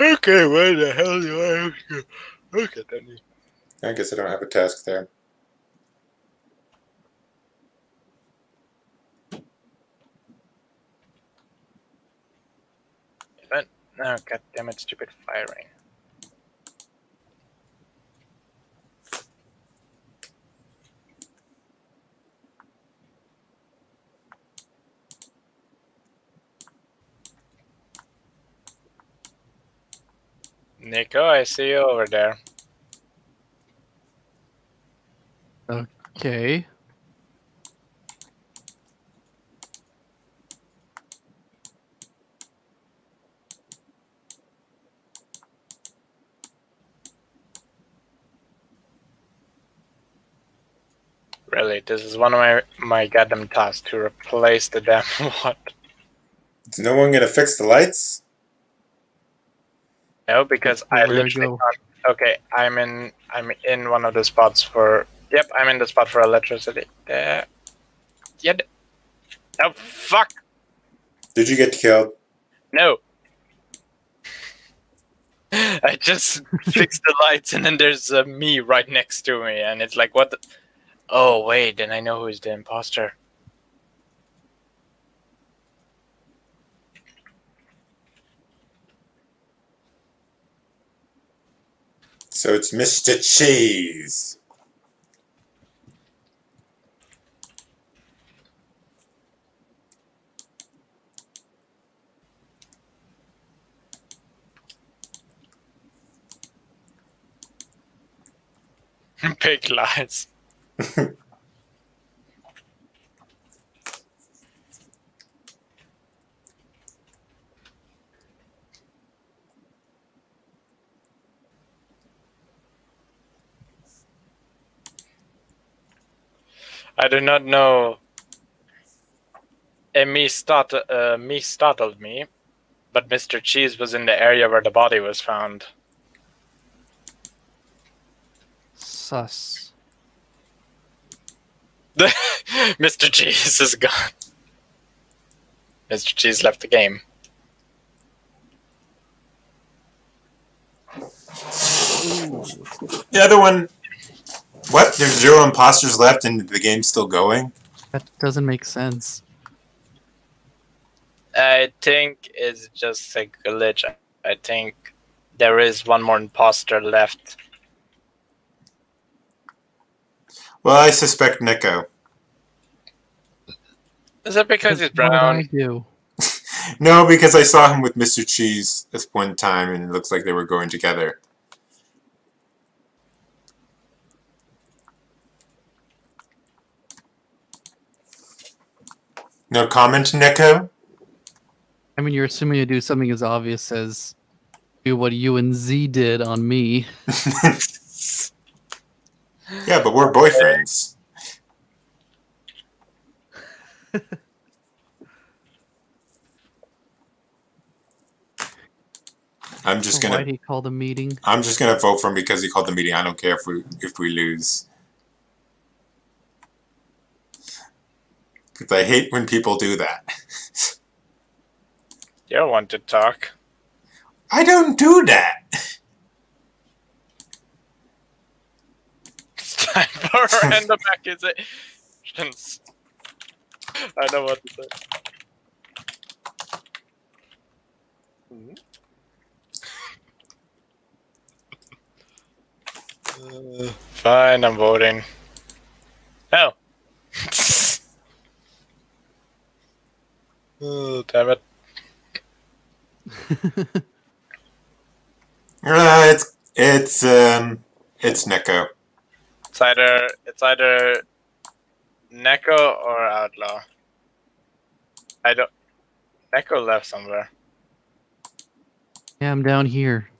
Okay, where the hell do I have to look at that? I guess I don't have a task there. Oh, god damn it, stupid firing. Neko, I see you over there. Okay. Really, this is one of my my goddamn tasks to replace the damn what? Is no one gonna fix the lights? No, because I I literally can't- okay. I'm in I'm in one of the spots for. Yep, I'm in the spot for electricity. There. Yeah. th- Oh fuck! Did you get killed? No. I just fixed the lights, and then there's uh, me right next to me, and it's like, what? The... Oh wait, then I know who's the imposter. So it's Mr. Cheese. Big lies. I do not know. A me start uh, me startled me, but Mr. Cheese was in the area where the body was found. Sus. Mr. Cheese is gone. Mr. Cheese left the game. The other one. What? There's zero imposters left and the game's still going? That doesn't make sense. I think it's just a glitch. I think there is one more imposter left. Well, I suspect Neko. Is that because he's What did I brown? do? No, because I saw him with Mr. Cheese at this one time and it looks like they were going together. No comment, Neko? I mean, you're assuming to do something as obvious as do what you and Z did on me. yeah, but we're boyfriends. I'm just gonna did he call the meeting? I'm just gonna vote for him because he called the meeting. I don't care if we if we lose. Because I hate when people do that. You want to talk. I don't do that. It's time for random accusations. I know what to say. Uh, Fine, I'm voting. No. oh, damn it. Uh, it's it's um it's Neko. It's either it's either Neko or Outlaw. I don't. Neko left somewhere. Yeah, I'm down here.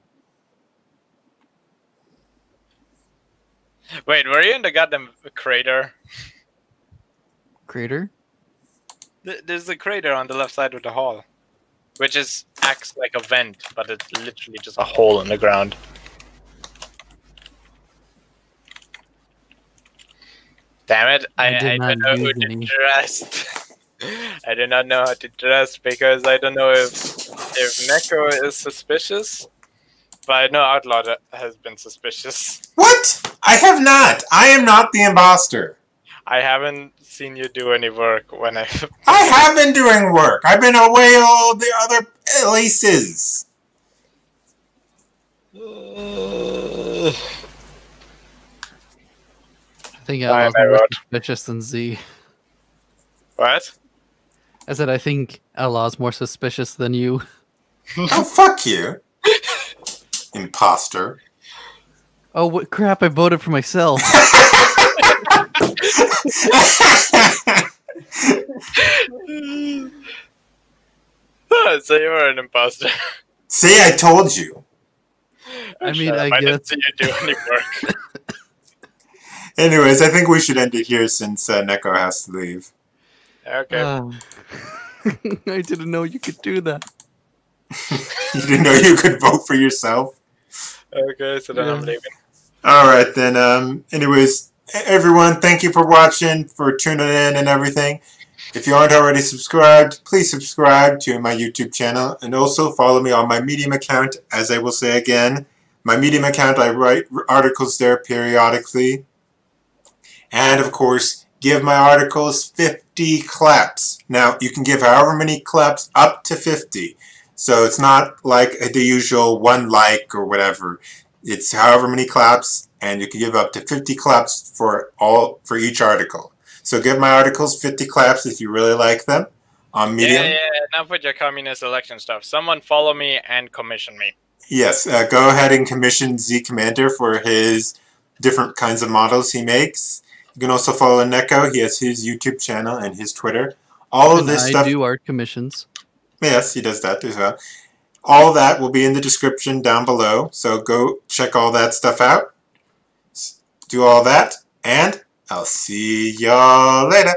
Wait, were you in the goddamn crater? Crater? There's a crater on the left side of the hall, which is acts like a vent, but it's literally just a hole in the ground. Damn it! I, I I, did don't know who use to any. trust. I do not know how to trust because I don't know if if Neko is suspicious, but I know Outlaw has been suspicious. What? I have not. I am not the imposter. I haven't seen you do any work when I. I have been doing work. I've been away all the other places. I uh, think Fine, Outlaws I more vote. suspicious than Z. What? I said I think Outlaw's more suspicious than you. Oh fuck you, imposter. Oh what crap! I voted for myself. so you are an imposter. See, I told you. Oh, I mean, Shut up, I I didn't guess- see you do any work. Anyways, I think we should end it here since uh, Neko has to leave. Okay. Oh. I didn't know you could do that. You didn't know you could vote for yourself. okay, so then I'm leaving. All right then. Um. Anyways, everyone, thank you for watching, for tuning in, and everything. If you aren't already subscribed, please subscribe to my YouTube channel, and also follow me on my Medium account. As I will say again, my Medium account, I write articles there periodically, and of course, give my articles 50 claps. Now, you can give however many claps up to 50. So it's not like the usual one like or whatever. It's however many claps, and you can give up to 50 claps for all for each article. So give my articles 50 claps if you really like them on Medium. Yeah, yeah, yeah, enough with your communist election stuff. Someone follow me and commission me. Yes, uh, go ahead and commission Ze Commander for his different kinds of models he makes. You can also follow Neko. He has his YouTube channel and his Twitter. All of this I stuff. do art commissions. Yes, he does that as well. All that will be in the description down below. So go check all that stuff out. Do all that, and I'll see y'all later.